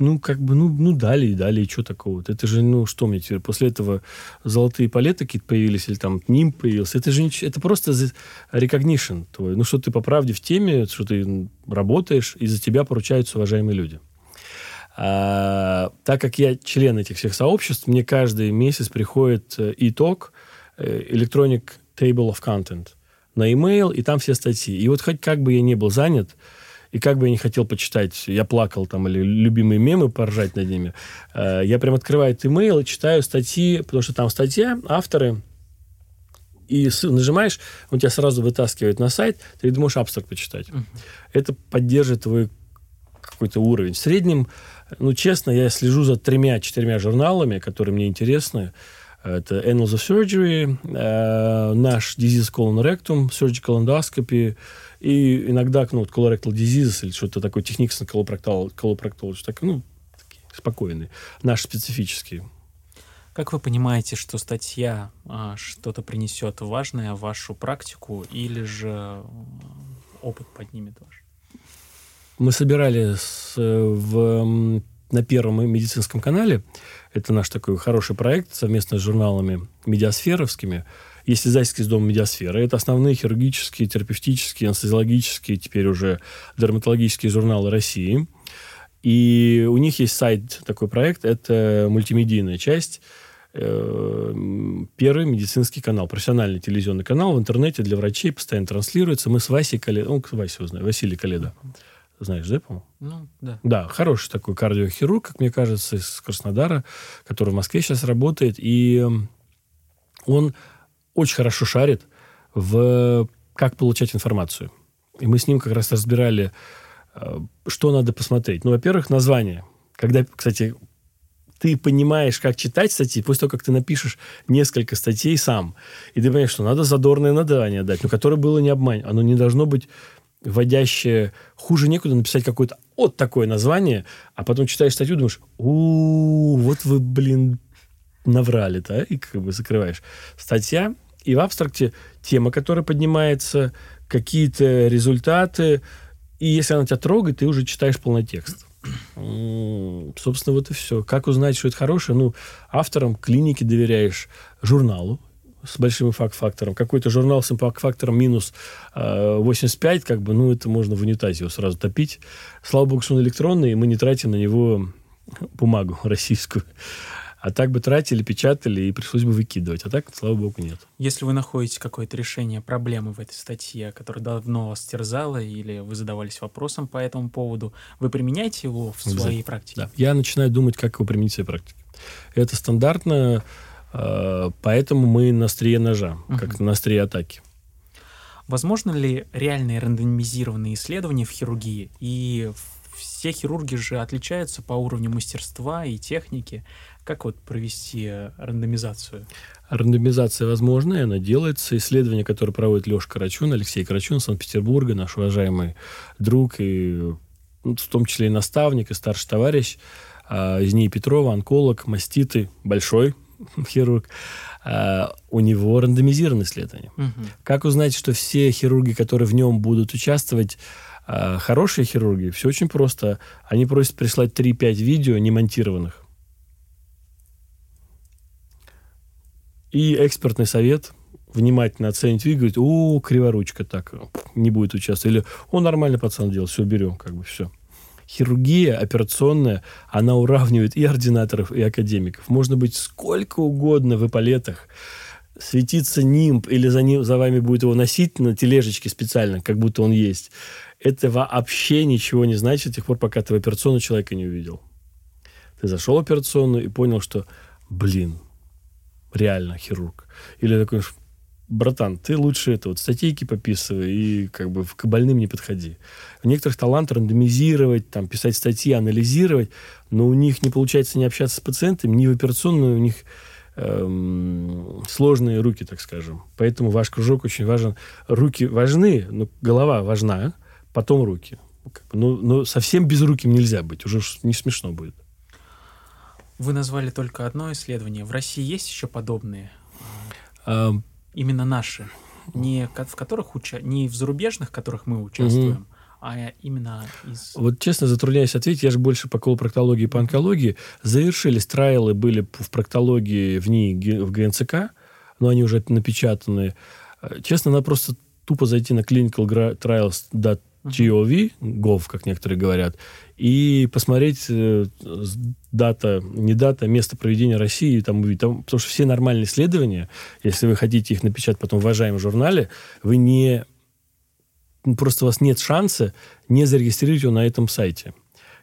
ну, как бы, ну, ну дали и дали, и что такого? Это же, ну, что мне теперь? После этого золотые палеты какие-то появились, или там ним появился. Это же это просто recognition твой. Ну, что ты по правде в теме, что ты работаешь, и за тебя поручаются уважаемые люди. А, так как я член этих всех сообществ, мне каждый месяц приходит э, итог э, Electronic Table of Content на email, и там все статьи. И вот хоть как бы я не был занят, и как бы я не хотел почитать, я плакал там, или любимые мемы поржать над ними, э, я прям открываю этот имейл и читаю статьи, потому что там статья, авторы, и нажимаешь, он тебя сразу вытаскивает на сайт, ты можешь абстракт почитать. Uh-huh. Это поддерживает твой какой-то уровень. В среднем, ну, честно, я слежу за тремя-четырьмя журналами, которые мне интересны. Это Annals of Surgery, э, наш Disease Colon Rectum, Surgical Endoscopy, и иногда, ну, вот colorectal disease или что-то такое, техникс coloproctology, так, ну, такие спокойные, наши специфические. Как вы понимаете, что статья а, что-то принесет важное в вашу практику или же опыт поднимет ваш? Мы собирали с, в, на первом медицинском канале, это наш такой хороший проект совместно с журналами медиасферовскими, есть издательский дом «Медиасфера». Это основные хирургические, терапевтические, анестезиологические, теперь уже дерматологические журналы России. И у них есть сайт, такой проект, это мультимедийная часть, э, первый медицинский канал, профессиональный телевизионный канал в интернете для врачей, постоянно транслируется. Мы с Васей Каледо, ну, Вася знаю, Василий Каледо, знаешь, да, по-моему? Ну, да. Да, хороший такой кардиохирург, как мне кажется, из Краснодара, который в Москве сейчас работает. И он очень хорошо шарит в как получать информацию. И мы с ним как раз разбирали, э, что надо посмотреть. Ну, во-первых, название. Когда, кстати, ты понимаешь, как читать статьи, после того, как ты напишешь несколько статей сам, и ты понимаешь, что надо задорное название дать, но которое было не обмань. Оно не должно быть вводящее. Хуже некуда написать какое-то вот такое название, а потом читаешь статью, думаешь, у вот вы, блин, наврали-то, и как бы закрываешь. Статья, и в абстракте тема, которая поднимается, какие-то результаты, и если она тебя трогает, ты уже читаешь полный текст. Собственно, вот и все. Как узнать, что это хорошее? Ну, авторам клиники доверяешь, журналу с большим факт-фактором. Какой-то журнал с факт-фактором минус э, 85, как бы, ну, это можно в унитазе его сразу топить. Слава богу, что он электронный, и мы не тратим на него бумагу российскую. А так бы тратили, печатали, и пришлось бы выкидывать. А так, слава богу, нет. Если вы находите какое-то решение проблемы в этой статье, которая давно вас терзала, или вы задавались вопросом по этому поводу, вы применяете его в своей практике? Да. Я начинаю думать, как его применить в своей практике. Это стандартно, э, поэтому мы на острие ножа, угу. как на острие атаки. Возможно ли реальные рандомизированные исследования в хирургии? И все хирурги же отличаются по уровню мастерства и техники. Как вот провести э, рандомизацию? Рандомизация возможна, она делается. Исследование, которое проводит Леша Карачун, Алексей Карачун, Санкт-Петербурга, наш уважаемый друг и ну, в том числе и наставник, и старший товарищ, а, из ней Петрова, онколог, маститы, большой хирург, а, у него рандомизированное исследование. Угу. Как узнать, что все хирурги, которые в нем будут участвовать, а, хорошие хирурги? Все очень просто. Они просят прислать 3-5 видео не И экспертный совет внимательно оценить видео, говорит, о, криворучка так, не будет участвовать. Или, о, нормально пацан делал, все, берем, как бы, все. Хирургия операционная, она уравнивает и ординаторов, и академиков. Можно быть сколько угодно в эполетах, светиться нимб, или за, ним, за вами будет его носить на тележечке специально, как будто он есть. Это вообще ничего не значит, с тех пор, пока ты в операционную человека не увидел. Ты зашел в операционную и понял, что, блин, реально хирург. Или такой, братан, ты лучше это вот статейки пописывай и как бы к больным не подходи. У некоторых талант рандомизировать, там, писать статьи, анализировать, но у них не получается не общаться с пациентами, ни в операционную, у них эм, сложные руки, так скажем. Поэтому ваш кружок очень важен. Руки важны, но голова важна, потом руки. Но, но совсем без руки нельзя быть, уже не смешно будет. Вы назвали только одно исследование. В России есть еще подобные? А... Именно наши. Не в которых уча... не в зарубежных, в которых мы участвуем, угу. а именно из... Вот честно затрудняюсь ответить, я же больше по колопроктологии и по онкологии. Завершились трайлы, были в проктологии в НИИ, в ГНЦК, но они уже напечатаны. Честно, надо просто тупо зайти на clinicaltrials.gov, gov, как некоторые говорят, и посмотреть э, дата, не дата, место проведения России, там, там, потому что все нормальные исследования, если вы хотите их напечатать потом в уважаемом журнале, вы не... Просто у вас нет шанса не зарегистрировать его на этом сайте.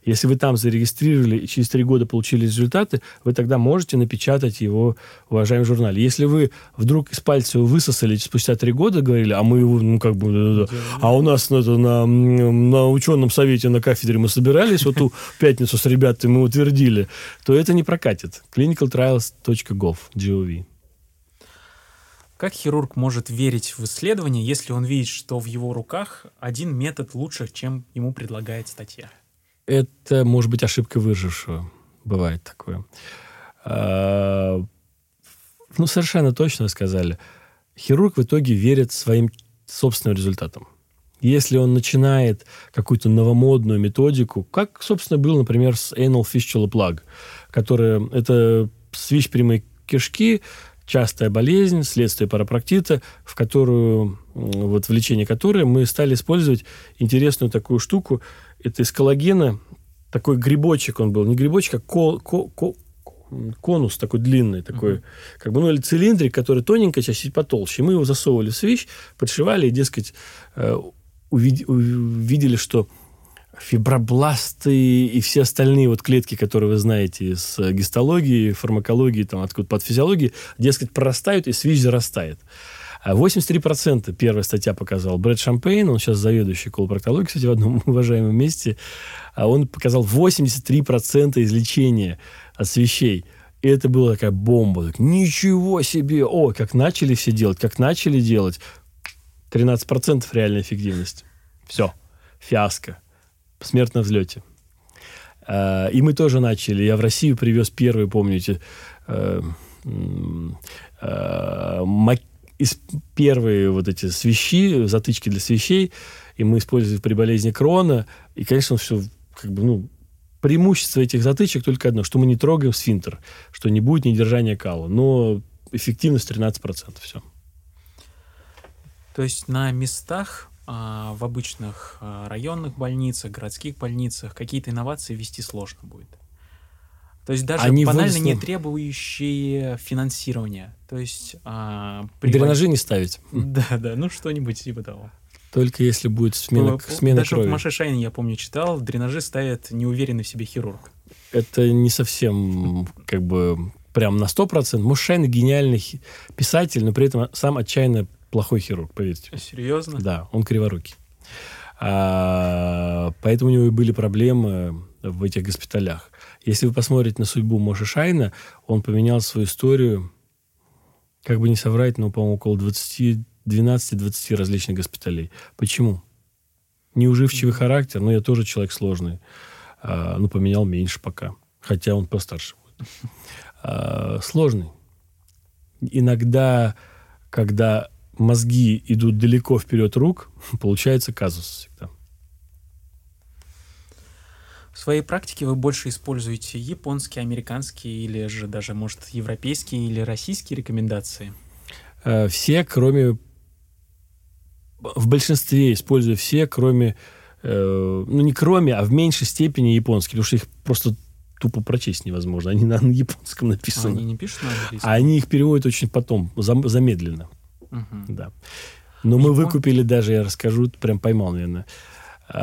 Если вы там зарегистрировали и через три года получили результаты, вы тогда можете напечатать его в уважаемом журнале. Если вы вдруг из пальца его высосали спустя три года, говорили, а мы его, ну, как бы, а у нас это, на, на ученом совете на кафедре мы собирались, вот ту пятницу с ребятами мы утвердили, то это не прокатит. clinicaltrials.gov, gov. Как хирург может верить в исследование, если он видит, что в его руках один метод лучше, чем ему предлагает статья? Это может быть ошибка выжившего. Бывает такое. А, ну, совершенно точно сказали. Хирург в итоге верит своим собственным результатам. Если он начинает какую-то новомодную методику, как, собственно, был, например, с anal fistula plug, которая это свищ прямой кишки, частая болезнь, следствие парапроктита, в которую, вот в лечении которой мы стали использовать интересную такую штуку. Это из коллагена, такой грибочек он был, не грибочек, а ко, ко, ко, конус такой длинный, такой, uh-huh. как бы, ну, или цилиндрик, который тоненько, чаще потолще. мы его засовывали в свищ, подшивали и, дескать, э, увид, увидели, что фибробласты и все остальные вот клетки, которые вы знаете из гистологии, фармакологии, там, откуда под физиологии, дескать, прорастают, и свич зарастает. 83% первая статья показал Брэд Шампейн, он сейчас заведующий колопроктологией, кстати, в одном уважаемом месте, а он показал 83% излечения от свечей. И это была такая бомба. Так, Ничего себе! О, как начали все делать, как начали делать. 13% реальная эффективность. Все. Фиаско. Смерть на взлете. А, и мы тоже начали. Я в Россию привез первый, помните, э, э, из первые вот эти свищи, затычки для свещей, и мы использовали при болезни крона. И, конечно, все как бы, ну, преимущество этих затычек только одно, что мы не трогаем сфинтер, что не будет недержания кала. Но эффективность 13%. Все. То есть на местах а, в обычных а, районных больницах, городских больницах какие-то инновации ввести сложно будет. То есть даже Они банально вынесли... не требующие финансирования. То есть... А, при... Дренажи не ставить. Да, да, ну что-нибудь типа того. Только если будет смена, ну, смена даже крови. в Машишайне, я помню, читал, дренажи ставят неуверенный в себе хирург. Это не совсем как бы прям на 100%. Машишайн гениальный писатель, но при этом сам отчаянно плохой хирург, поверьте. Серьезно? Да, он криворукий. А, поэтому у него и были проблемы в этих госпиталях. Если вы посмотрите на судьбу Моши Шайна, он поменял свою историю, как бы не соврать, но, по-моему, около 20, 12-20 различных госпиталей. Почему? Неуживчивый характер, но я тоже человек сложный. А, ну, поменял меньше пока. Хотя он постарше будет. А, сложный. Иногда, когда мозги идут далеко вперед рук, получается казус всегда. В своей практике вы больше используете японские, американские или же даже, может, европейские или российские рекомендации? Э, все, кроме... В большинстве использую все, кроме... Э, ну, не кроме, а в меньшей степени японские, потому что их просто тупо прочесть невозможно. Они на японском написаны. А они не пишут на английском? А они их переводят очень потом, замедленно. Угу. Да. Но мы выкупили даже, я расскажу, прям поймал, наверное,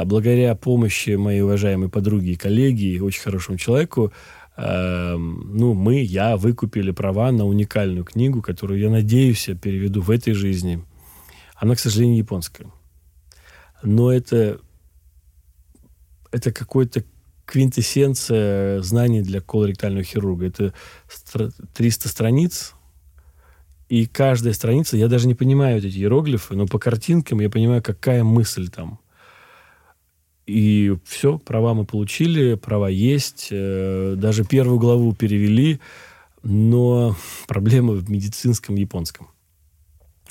благодаря помощи моей уважаемой подруги и коллеги, очень хорошему человеку, э, ну, мы, я выкупили права на уникальную книгу, которую, я надеюсь, я переведу в этой жизни. Она, к сожалению, японская. Но это, это какой-то квинтэссенция знаний для колоректального хирурга. Это 300 страниц, и каждая страница, я даже не понимаю эти иероглифы, но по картинкам я понимаю, какая мысль там. И все, права мы получили, права есть. Э, даже первую главу перевели, но проблема в медицинском японском.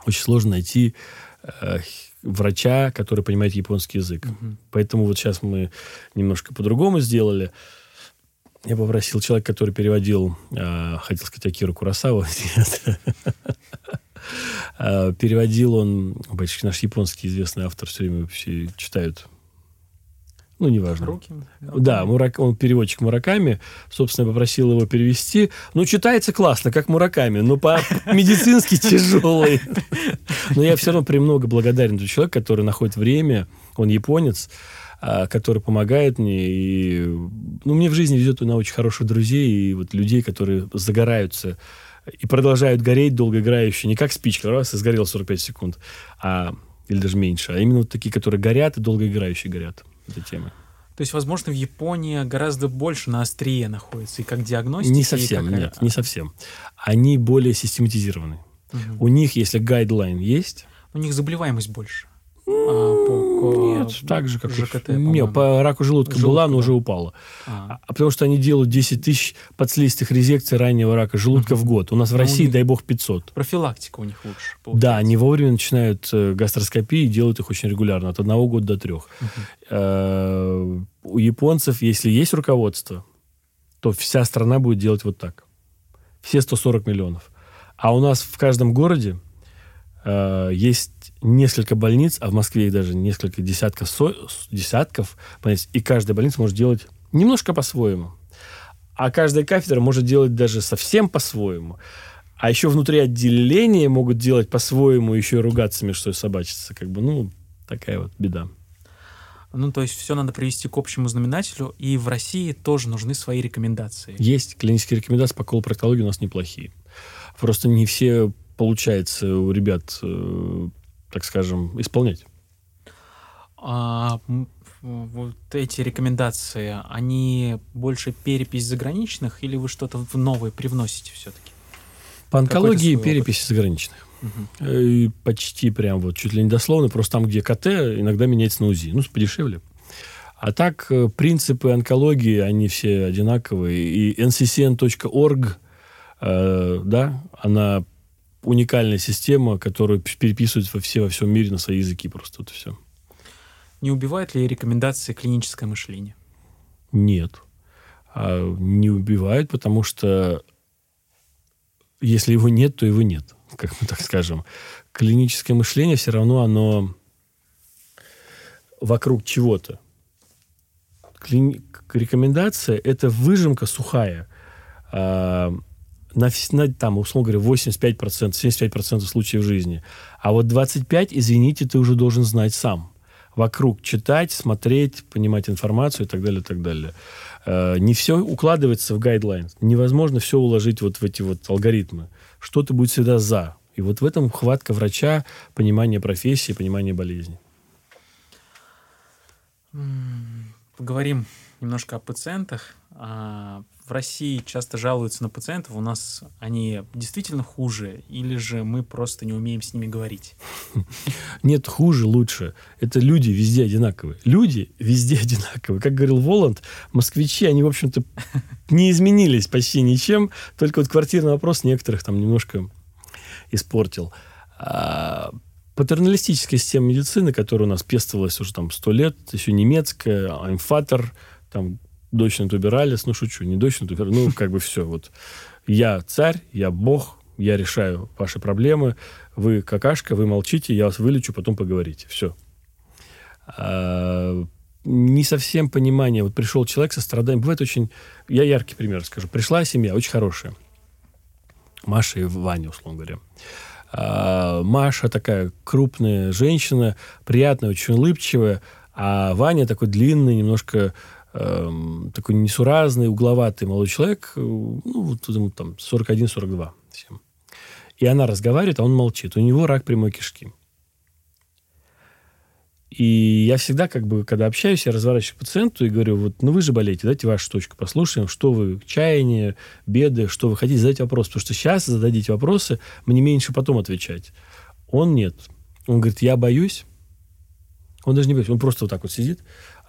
Очень сложно найти э, врача, который понимает японский язык. Угу. Поэтому вот сейчас мы немножко по-другому сделали. Я попросил человека, который переводил, э, хотел сказать, Акиру Курасаву, переводил он, наш японский известный автор, все время вообще читают ну, неважно. Руки. Да, Мурак, он переводчик Мураками. Собственно, попросил его перевести. Ну, читается классно, как Мураками, но по-медицински тяжелый. Но я все равно премного благодарен за человек, который находит время. Он японец а, который помогает мне. И, ну, мне в жизни везет на очень хороших друзей и вот людей, которые загораются и продолжают гореть долгоиграющие. Не как спичка, раз и сгорел 45 секунд, а, или даже меньше. А именно вот такие, которые горят и долгоиграющие горят этой темы. То есть, возможно, в Японии гораздо больше на острие находится и как диагностика. Не совсем, как... нет, не совсем. Они более систематизированы. Угу. У них, если гайдлайн есть... У них заболеваемость больше. А, по, Нет, так же, как ЖКТ. Нет, по раку желудка, желудка была, но да. уже упала. А. а потому что они делают 10 тысяч подслизистых резекций раннего рака желудка угу. в год. У нас в а России, дай бог, 500. Профилактика у них лучше. Получается. Да, они вовремя начинают э, гастроскопии и делают их очень регулярно, от одного года до трех. Угу. У японцев, если есть руководство, то вся страна будет делать вот так. Все 140 миллионов. А у нас в каждом городе э, есть несколько больниц, а в Москве их даже несколько десятков, со, десятков больниц, и каждая больница может делать немножко по-своему. А каждая кафедра может делать даже совсем по-своему. А еще внутри отделения могут делать по-своему, еще и ругаться между собой собачиться. Как бы, ну, такая вот беда. Ну, то есть все надо привести к общему знаменателю, и в России тоже нужны свои рекомендации. Есть клинические рекомендации по колопроктологии у нас неплохие. Просто не все получается у ребят, э, так скажем, исполнять. А, вот эти рекомендации, они больше перепись заграничных, или вы что-то новое привносите все-таки? По онкологии переписи заграничных. Угу. И почти прям вот чуть ли не дословно, просто там, где КТ, иногда меняется на УЗИ. Ну, подешевле. А так, э, принципы онкологии, они все одинаковые. И nccn.org, э, да, она уникальная система, которую переписывают во все во всем мире на свои языки просто. Вот все. Не убивает ли рекомендации клиническое мышление? Нет. А не убивает, потому что если его нет, то его нет как мы так скажем, клиническое мышление все равно оно вокруг чего-то. Клини... Рекомендация – это выжимка сухая. А, на, на, там, условно говоря, 85%, 75% случаев жизни. А вот 25%, извините, ты уже должен знать сам. Вокруг читать, смотреть, понимать информацию и так далее, и так далее. А, не все укладывается в гайдлайн. Невозможно все уложить вот в эти вот алгоритмы что-то будет всегда за. И вот в этом хватка врача, понимание профессии, понимание болезни. Поговорим немножко о пациентах. В России часто жалуются на пациентов, у нас они действительно хуже, или же мы просто не умеем с ними говорить? Нет, хуже, лучше. Это люди везде одинаковые. Люди везде одинаковые. Как говорил Воланд, москвичи, они, в общем-то, не изменились почти ничем, только вот квартирный вопрос некоторых там немножко испортил. А патерналистическая система медицины, которая у нас пестовалась уже там сто лет, еще немецкая, аймфатор, там дочь на тубералис, ну, шучу, не дочь на тубералис, ну, как бы все, вот. Я царь, я бог, я решаю ваши проблемы, вы какашка, вы молчите, я вас вылечу, потом поговорите. Все. А, не совсем понимание. Вот пришел человек со страданием. Бывает очень... Я яркий пример скажу. Пришла семья, очень хорошая. Маша и Ваня, условно говоря. А, Маша такая крупная женщина, приятная, очень улыбчивая, а Ваня такой длинный, немножко Эм, такой несуразный, угловатый молодой человек, э, ну, вот ему там 41-42 всем. И она разговаривает, а он молчит. У него рак прямой кишки. И я всегда, как бы, когда общаюсь, я разворачиваюсь пациенту и говорю, вот, ну вы же болеете, давайте вашу точку послушаем, что вы, чаяние, беды, что вы хотите, задать вопрос. Потому что сейчас зададите вопросы, мне меньше потом отвечать. Он нет. Он говорит, я боюсь. Он даже не боится, он просто вот так вот сидит.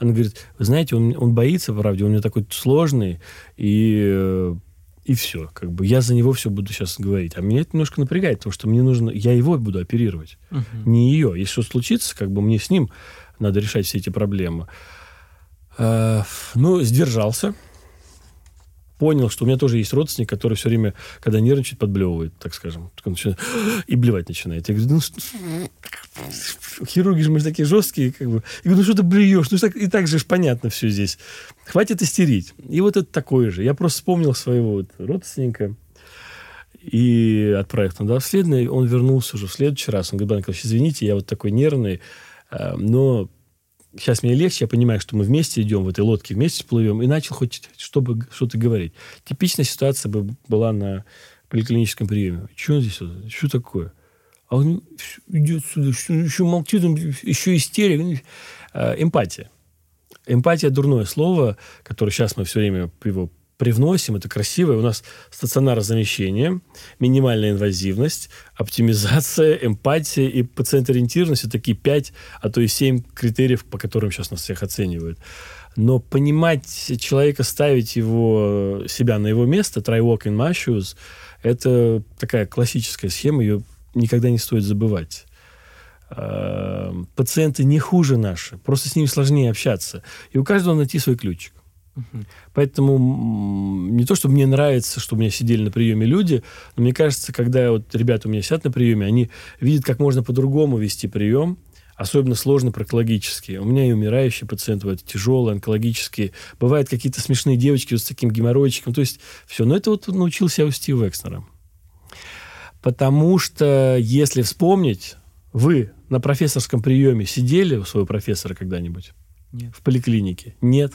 Она говорит, вы знаете, он, он боится, правда, он у меня такой сложный, и, э, и все. Как бы я за него все буду сейчас говорить. А меня это немножко напрягает, потому что мне нужно, я его буду оперировать, угу. не ее. Если что случится, как бы мне с ним надо решать все эти проблемы. А, ну, сдержался понял, что у меня тоже есть родственник, который все время, когда нервничает, подблевывает, так скажем. И блевать начинает. Я говорю, ну, хирурги же мы такие жесткие, как бы. Я говорю, ну что ты блюешь? Ну так, и так же понятно все здесь. Хватит истерить. И вот это такое же. Я просто вспомнил своего вот родственника и отправил туда обследование. Он вернулся уже в следующий раз. Он говорит, Николаевич, извините, я вот такой нервный, э, но сейчас мне легче, я понимаю, что мы вместе идем в этой лодке, вместе плывем, и начал хоть чтобы что-то говорить. Типичная ситуация бы была на поликлиническом приеме. Что здесь? Что такое? А он идет сюда, еще молчит, он еще истерик. Э, эмпатия. Эмпатия – дурное слово, которое сейчас мы все время его привносим, это красивое. У нас стационарозамещение, минимальная инвазивность, оптимизация, эмпатия и пациент-ориентированность – это такие пять, а то и семь критериев, по которым сейчас нас всех оценивают. Но понимать человека, ставить его, себя на его место, try walk in my shoes, это такая классическая схема, ее никогда не стоит забывать. А, пациенты не хуже наши, просто с ними сложнее общаться. И у каждого найти свой ключик. Поэтому не то, что мне нравится, что у меня сидели на приеме люди, но мне кажется, когда вот ребята у меня сидят на приеме, они видят, как можно по-другому вести прием, особенно сложно проктологические. У меня и умирающие пациенты, вот, тяжелые, онкологические. Бывают какие-то смешные девочки вот с таким геморройчиком. То есть все. Но это вот научился я у Стива Экснера. Потому что, если вспомнить, вы на профессорском приеме сидели у своего профессора когда-нибудь? Нет. В поликлинике? Нет.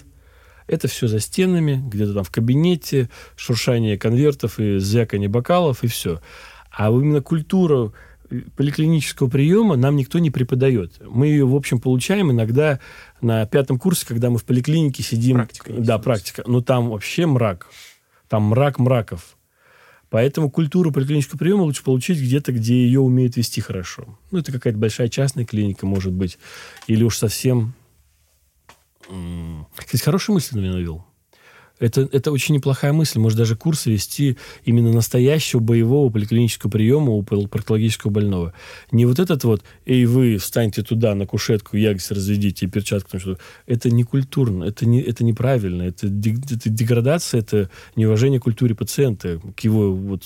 Это все за стенами, где-то там в кабинете, шуршание конвертов и звяканье бокалов, и все. А именно культуру э, поликлинического приема нам никто не преподает. Мы ее, в общем, получаем иногда на пятом курсе, когда мы в поликлинике сидим. Практика. Да, практика. Но там вообще мрак. Там мрак мраков. Поэтому культуру поликлинического приема лучше получить где-то, где ее умеют вести хорошо. Ну, это какая-то большая частная клиника, может быть. Или уж совсем кстати, хорошую мысль на меня навел. Это, это очень неплохая мысль. Может, даже курсы вести именно настоящего боевого поликлинического приема у проктологического больного. Не вот этот вот, эй, вы встаньте туда на кушетку, ягодицы разведите и перчатку. Что это не культурно, это, не, это неправильно, это, это деградация, это неуважение к культуре пациента, к его вот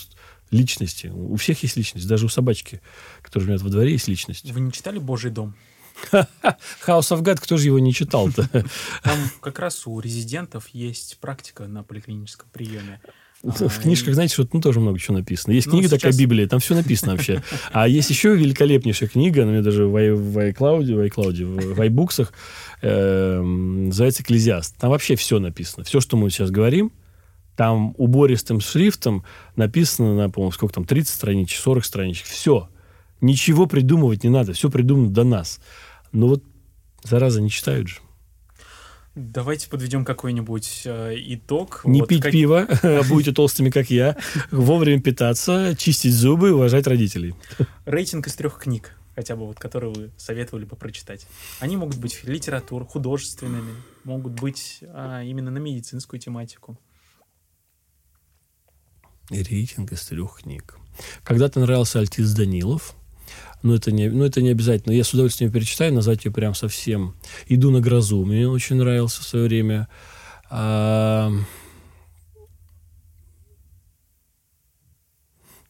личности. У всех есть личность, даже у собачки, которая живет во дворе, есть личность. Вы не читали «Божий дом»? House of God, кто же его не читал-то? Там как раз у резидентов есть практика на поликлиническом приеме. В а, книжках, знаете, что ну, тоже много чего написано. Есть ну, книга сейчас... такая Библия, там все написано вообще. А есть еще великолепнейшая книга, она мне даже в iCloud, в iCloud, в iBooks, э, называется «Экклезиаст». Там вообще все написано. Все, что мы сейчас говорим, там убористым шрифтом написано на, по-моему, сколько там, 30 страничек, 40 страничек. Все. Ничего придумывать не надо. Все придумано до нас. Но вот, зараза, не читают же. Давайте подведем какой-нибудь э, итог. Не вот пить как... пиво, а будете толстыми, как я. Вовремя питаться, чистить зубы, уважать родителей. Рейтинг из трех книг, хотя бы вот, которые вы советовали бы прочитать. Они могут быть литератур, художественными, могут быть а, именно на медицинскую тематику. Рейтинг из трех книг. Когда-то нравился Альтис Данилов – но это не, ну, это не обязательно. Я с удовольствием перечитаю, назвать ее прям совсем. «Иду на грозу» мне очень нравился в свое время. А...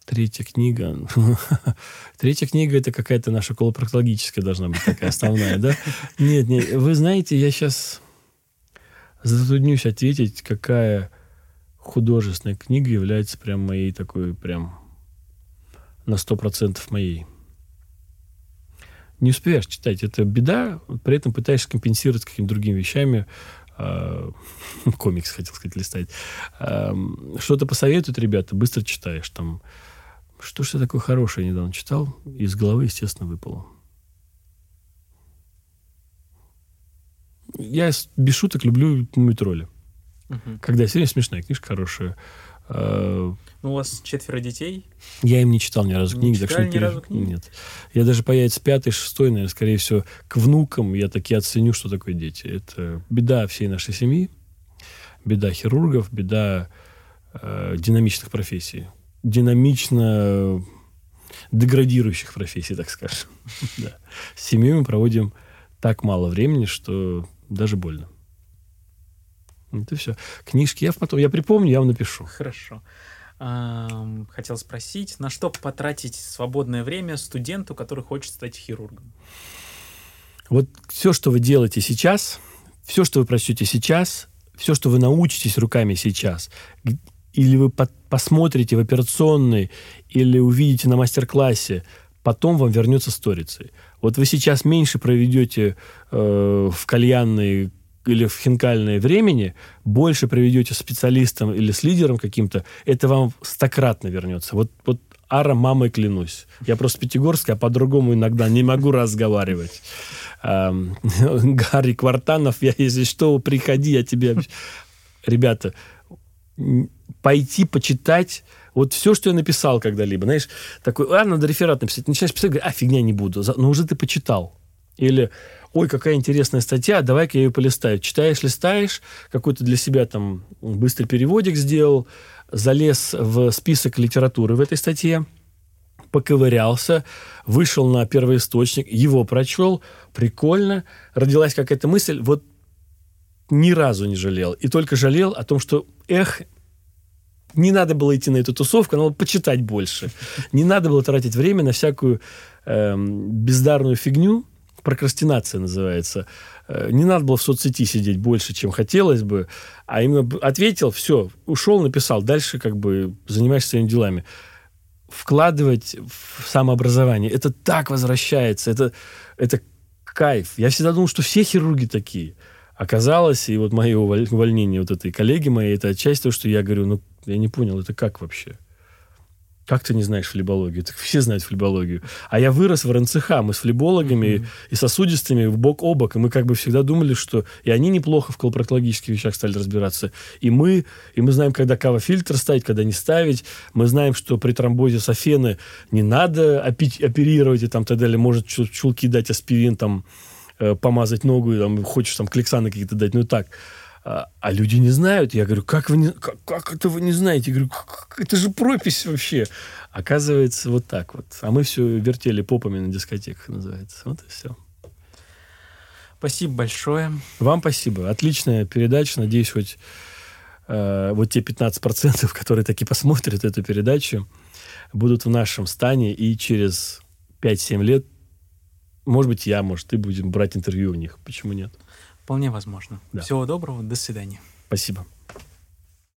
Третья книга. Третья книга это какая-то наша колопроктологическая должна быть такая основная, да? Нет, нет. Вы знаете, я сейчас затруднюсь ответить, какая художественная книга является прям моей такой, прям на сто процентов моей не успеваешь читать. Это беда, при этом пытаешься компенсировать какими-то другими вещами. Э, комикс, хотел сказать, листать. Что-то посоветуют ребята, быстро читаешь. Там, что же такое хорошее недавно читал, из головы, естественно, выпало. Я без шуток люблю Мумитроли. Угу. Когда серия смешная, книжка хорошая. Ну, у вас четверо детей? Я им не читал ни разу книги. Не читали так, ни разу книги? Нет. Я даже появится пятый, шестой, наверное, скорее всего, к внукам я таки оценю, что такое дети. Это беда всей нашей семьи, беда хирургов, беда э, динамичных профессий. Динамично деградирующих профессий, так скажем. да. С семьей мы проводим так мало времени, что даже больно. Это все. Книжки я потом, я припомню, я вам напишу. Хорошо хотел спросить, на что потратить свободное время студенту, который хочет стать хирургом? Вот все, что вы делаете сейчас, все, что вы прочтете сейчас, все, что вы научитесь руками сейчас, или вы по посмотрите в операционной, или увидите на мастер-классе, потом вам вернется сторицей. Вот вы сейчас меньше проведете э, в кальянной или в хинкальное времени, больше приведете специалистом или с лидером каким-то, это вам стократно вернется. Вот, вот ара мамой клянусь. Я просто Пятигорский, а по-другому иногда не могу разговаривать. Гарри Квартанов, я, если что, приходи, я тебе... Ребята, пойти почитать вот все, что я написал когда-либо. Знаешь, такой, а, надо реферат написать. Начинаешь писать, говоришь, а, фигня не буду. Но уже ты почитал. Или ой, какая интересная статья, давай-ка я ее полистаю. Читаешь, листаешь, какой-то для себя там быстрый переводик сделал, залез в список литературы в этой статье, поковырялся, вышел на первый источник, его прочел, прикольно, родилась какая-то мысль, вот ни разу не жалел. И только жалел о том, что, эх, не надо было идти на эту тусовку, надо было почитать больше. Не надо было тратить время на всякую эм, бездарную фигню, прокрастинация называется. Э, не надо было в соцсети сидеть больше, чем хотелось бы, а именно ответил, все, ушел, написал, дальше как бы занимаешься своими делами. Вкладывать в самообразование, это так возвращается, это, это кайф. Я всегда думал, что все хирурги такие. оказалось, и вот мое увольнение вот этой коллеги моей, это часть того, что я говорю, ну, я не понял, это как вообще? Как ты не знаешь флебологию? Так все знают флебологию. А я вырос в РНЦХ. Мы с флебологами mm-hmm. и сосудистыми в бок о бок. И мы как бы всегда думали, что и они неплохо в колопроктологических вещах стали разбираться. И мы, и мы знаем, когда кава-фильтр ставить, когда не ставить. Мы знаем, что при тромбозе софены не надо оперировать и там так далее. Может чулки дать аспирин, там, э, помазать ногу, и, там, хочешь там кликсаны какие-то дать. Ну и так. А, а люди не знают. Я говорю, как вы не, как, как это вы не знаете? Я говорю, как, это же пропись вообще. Оказывается, вот так вот. А мы все вертели попами на дискотеках, называется. Вот и все. Спасибо большое. Вам спасибо. Отличная передача. Надеюсь, хоть э, вот те 15%, которые таки посмотрят эту передачу, будут в нашем стане и через 5-7 лет, может быть, я, может, ты будем брать интервью у них. Почему нет? Вполне возможно. Да. Всего доброго, до свидания. Спасибо.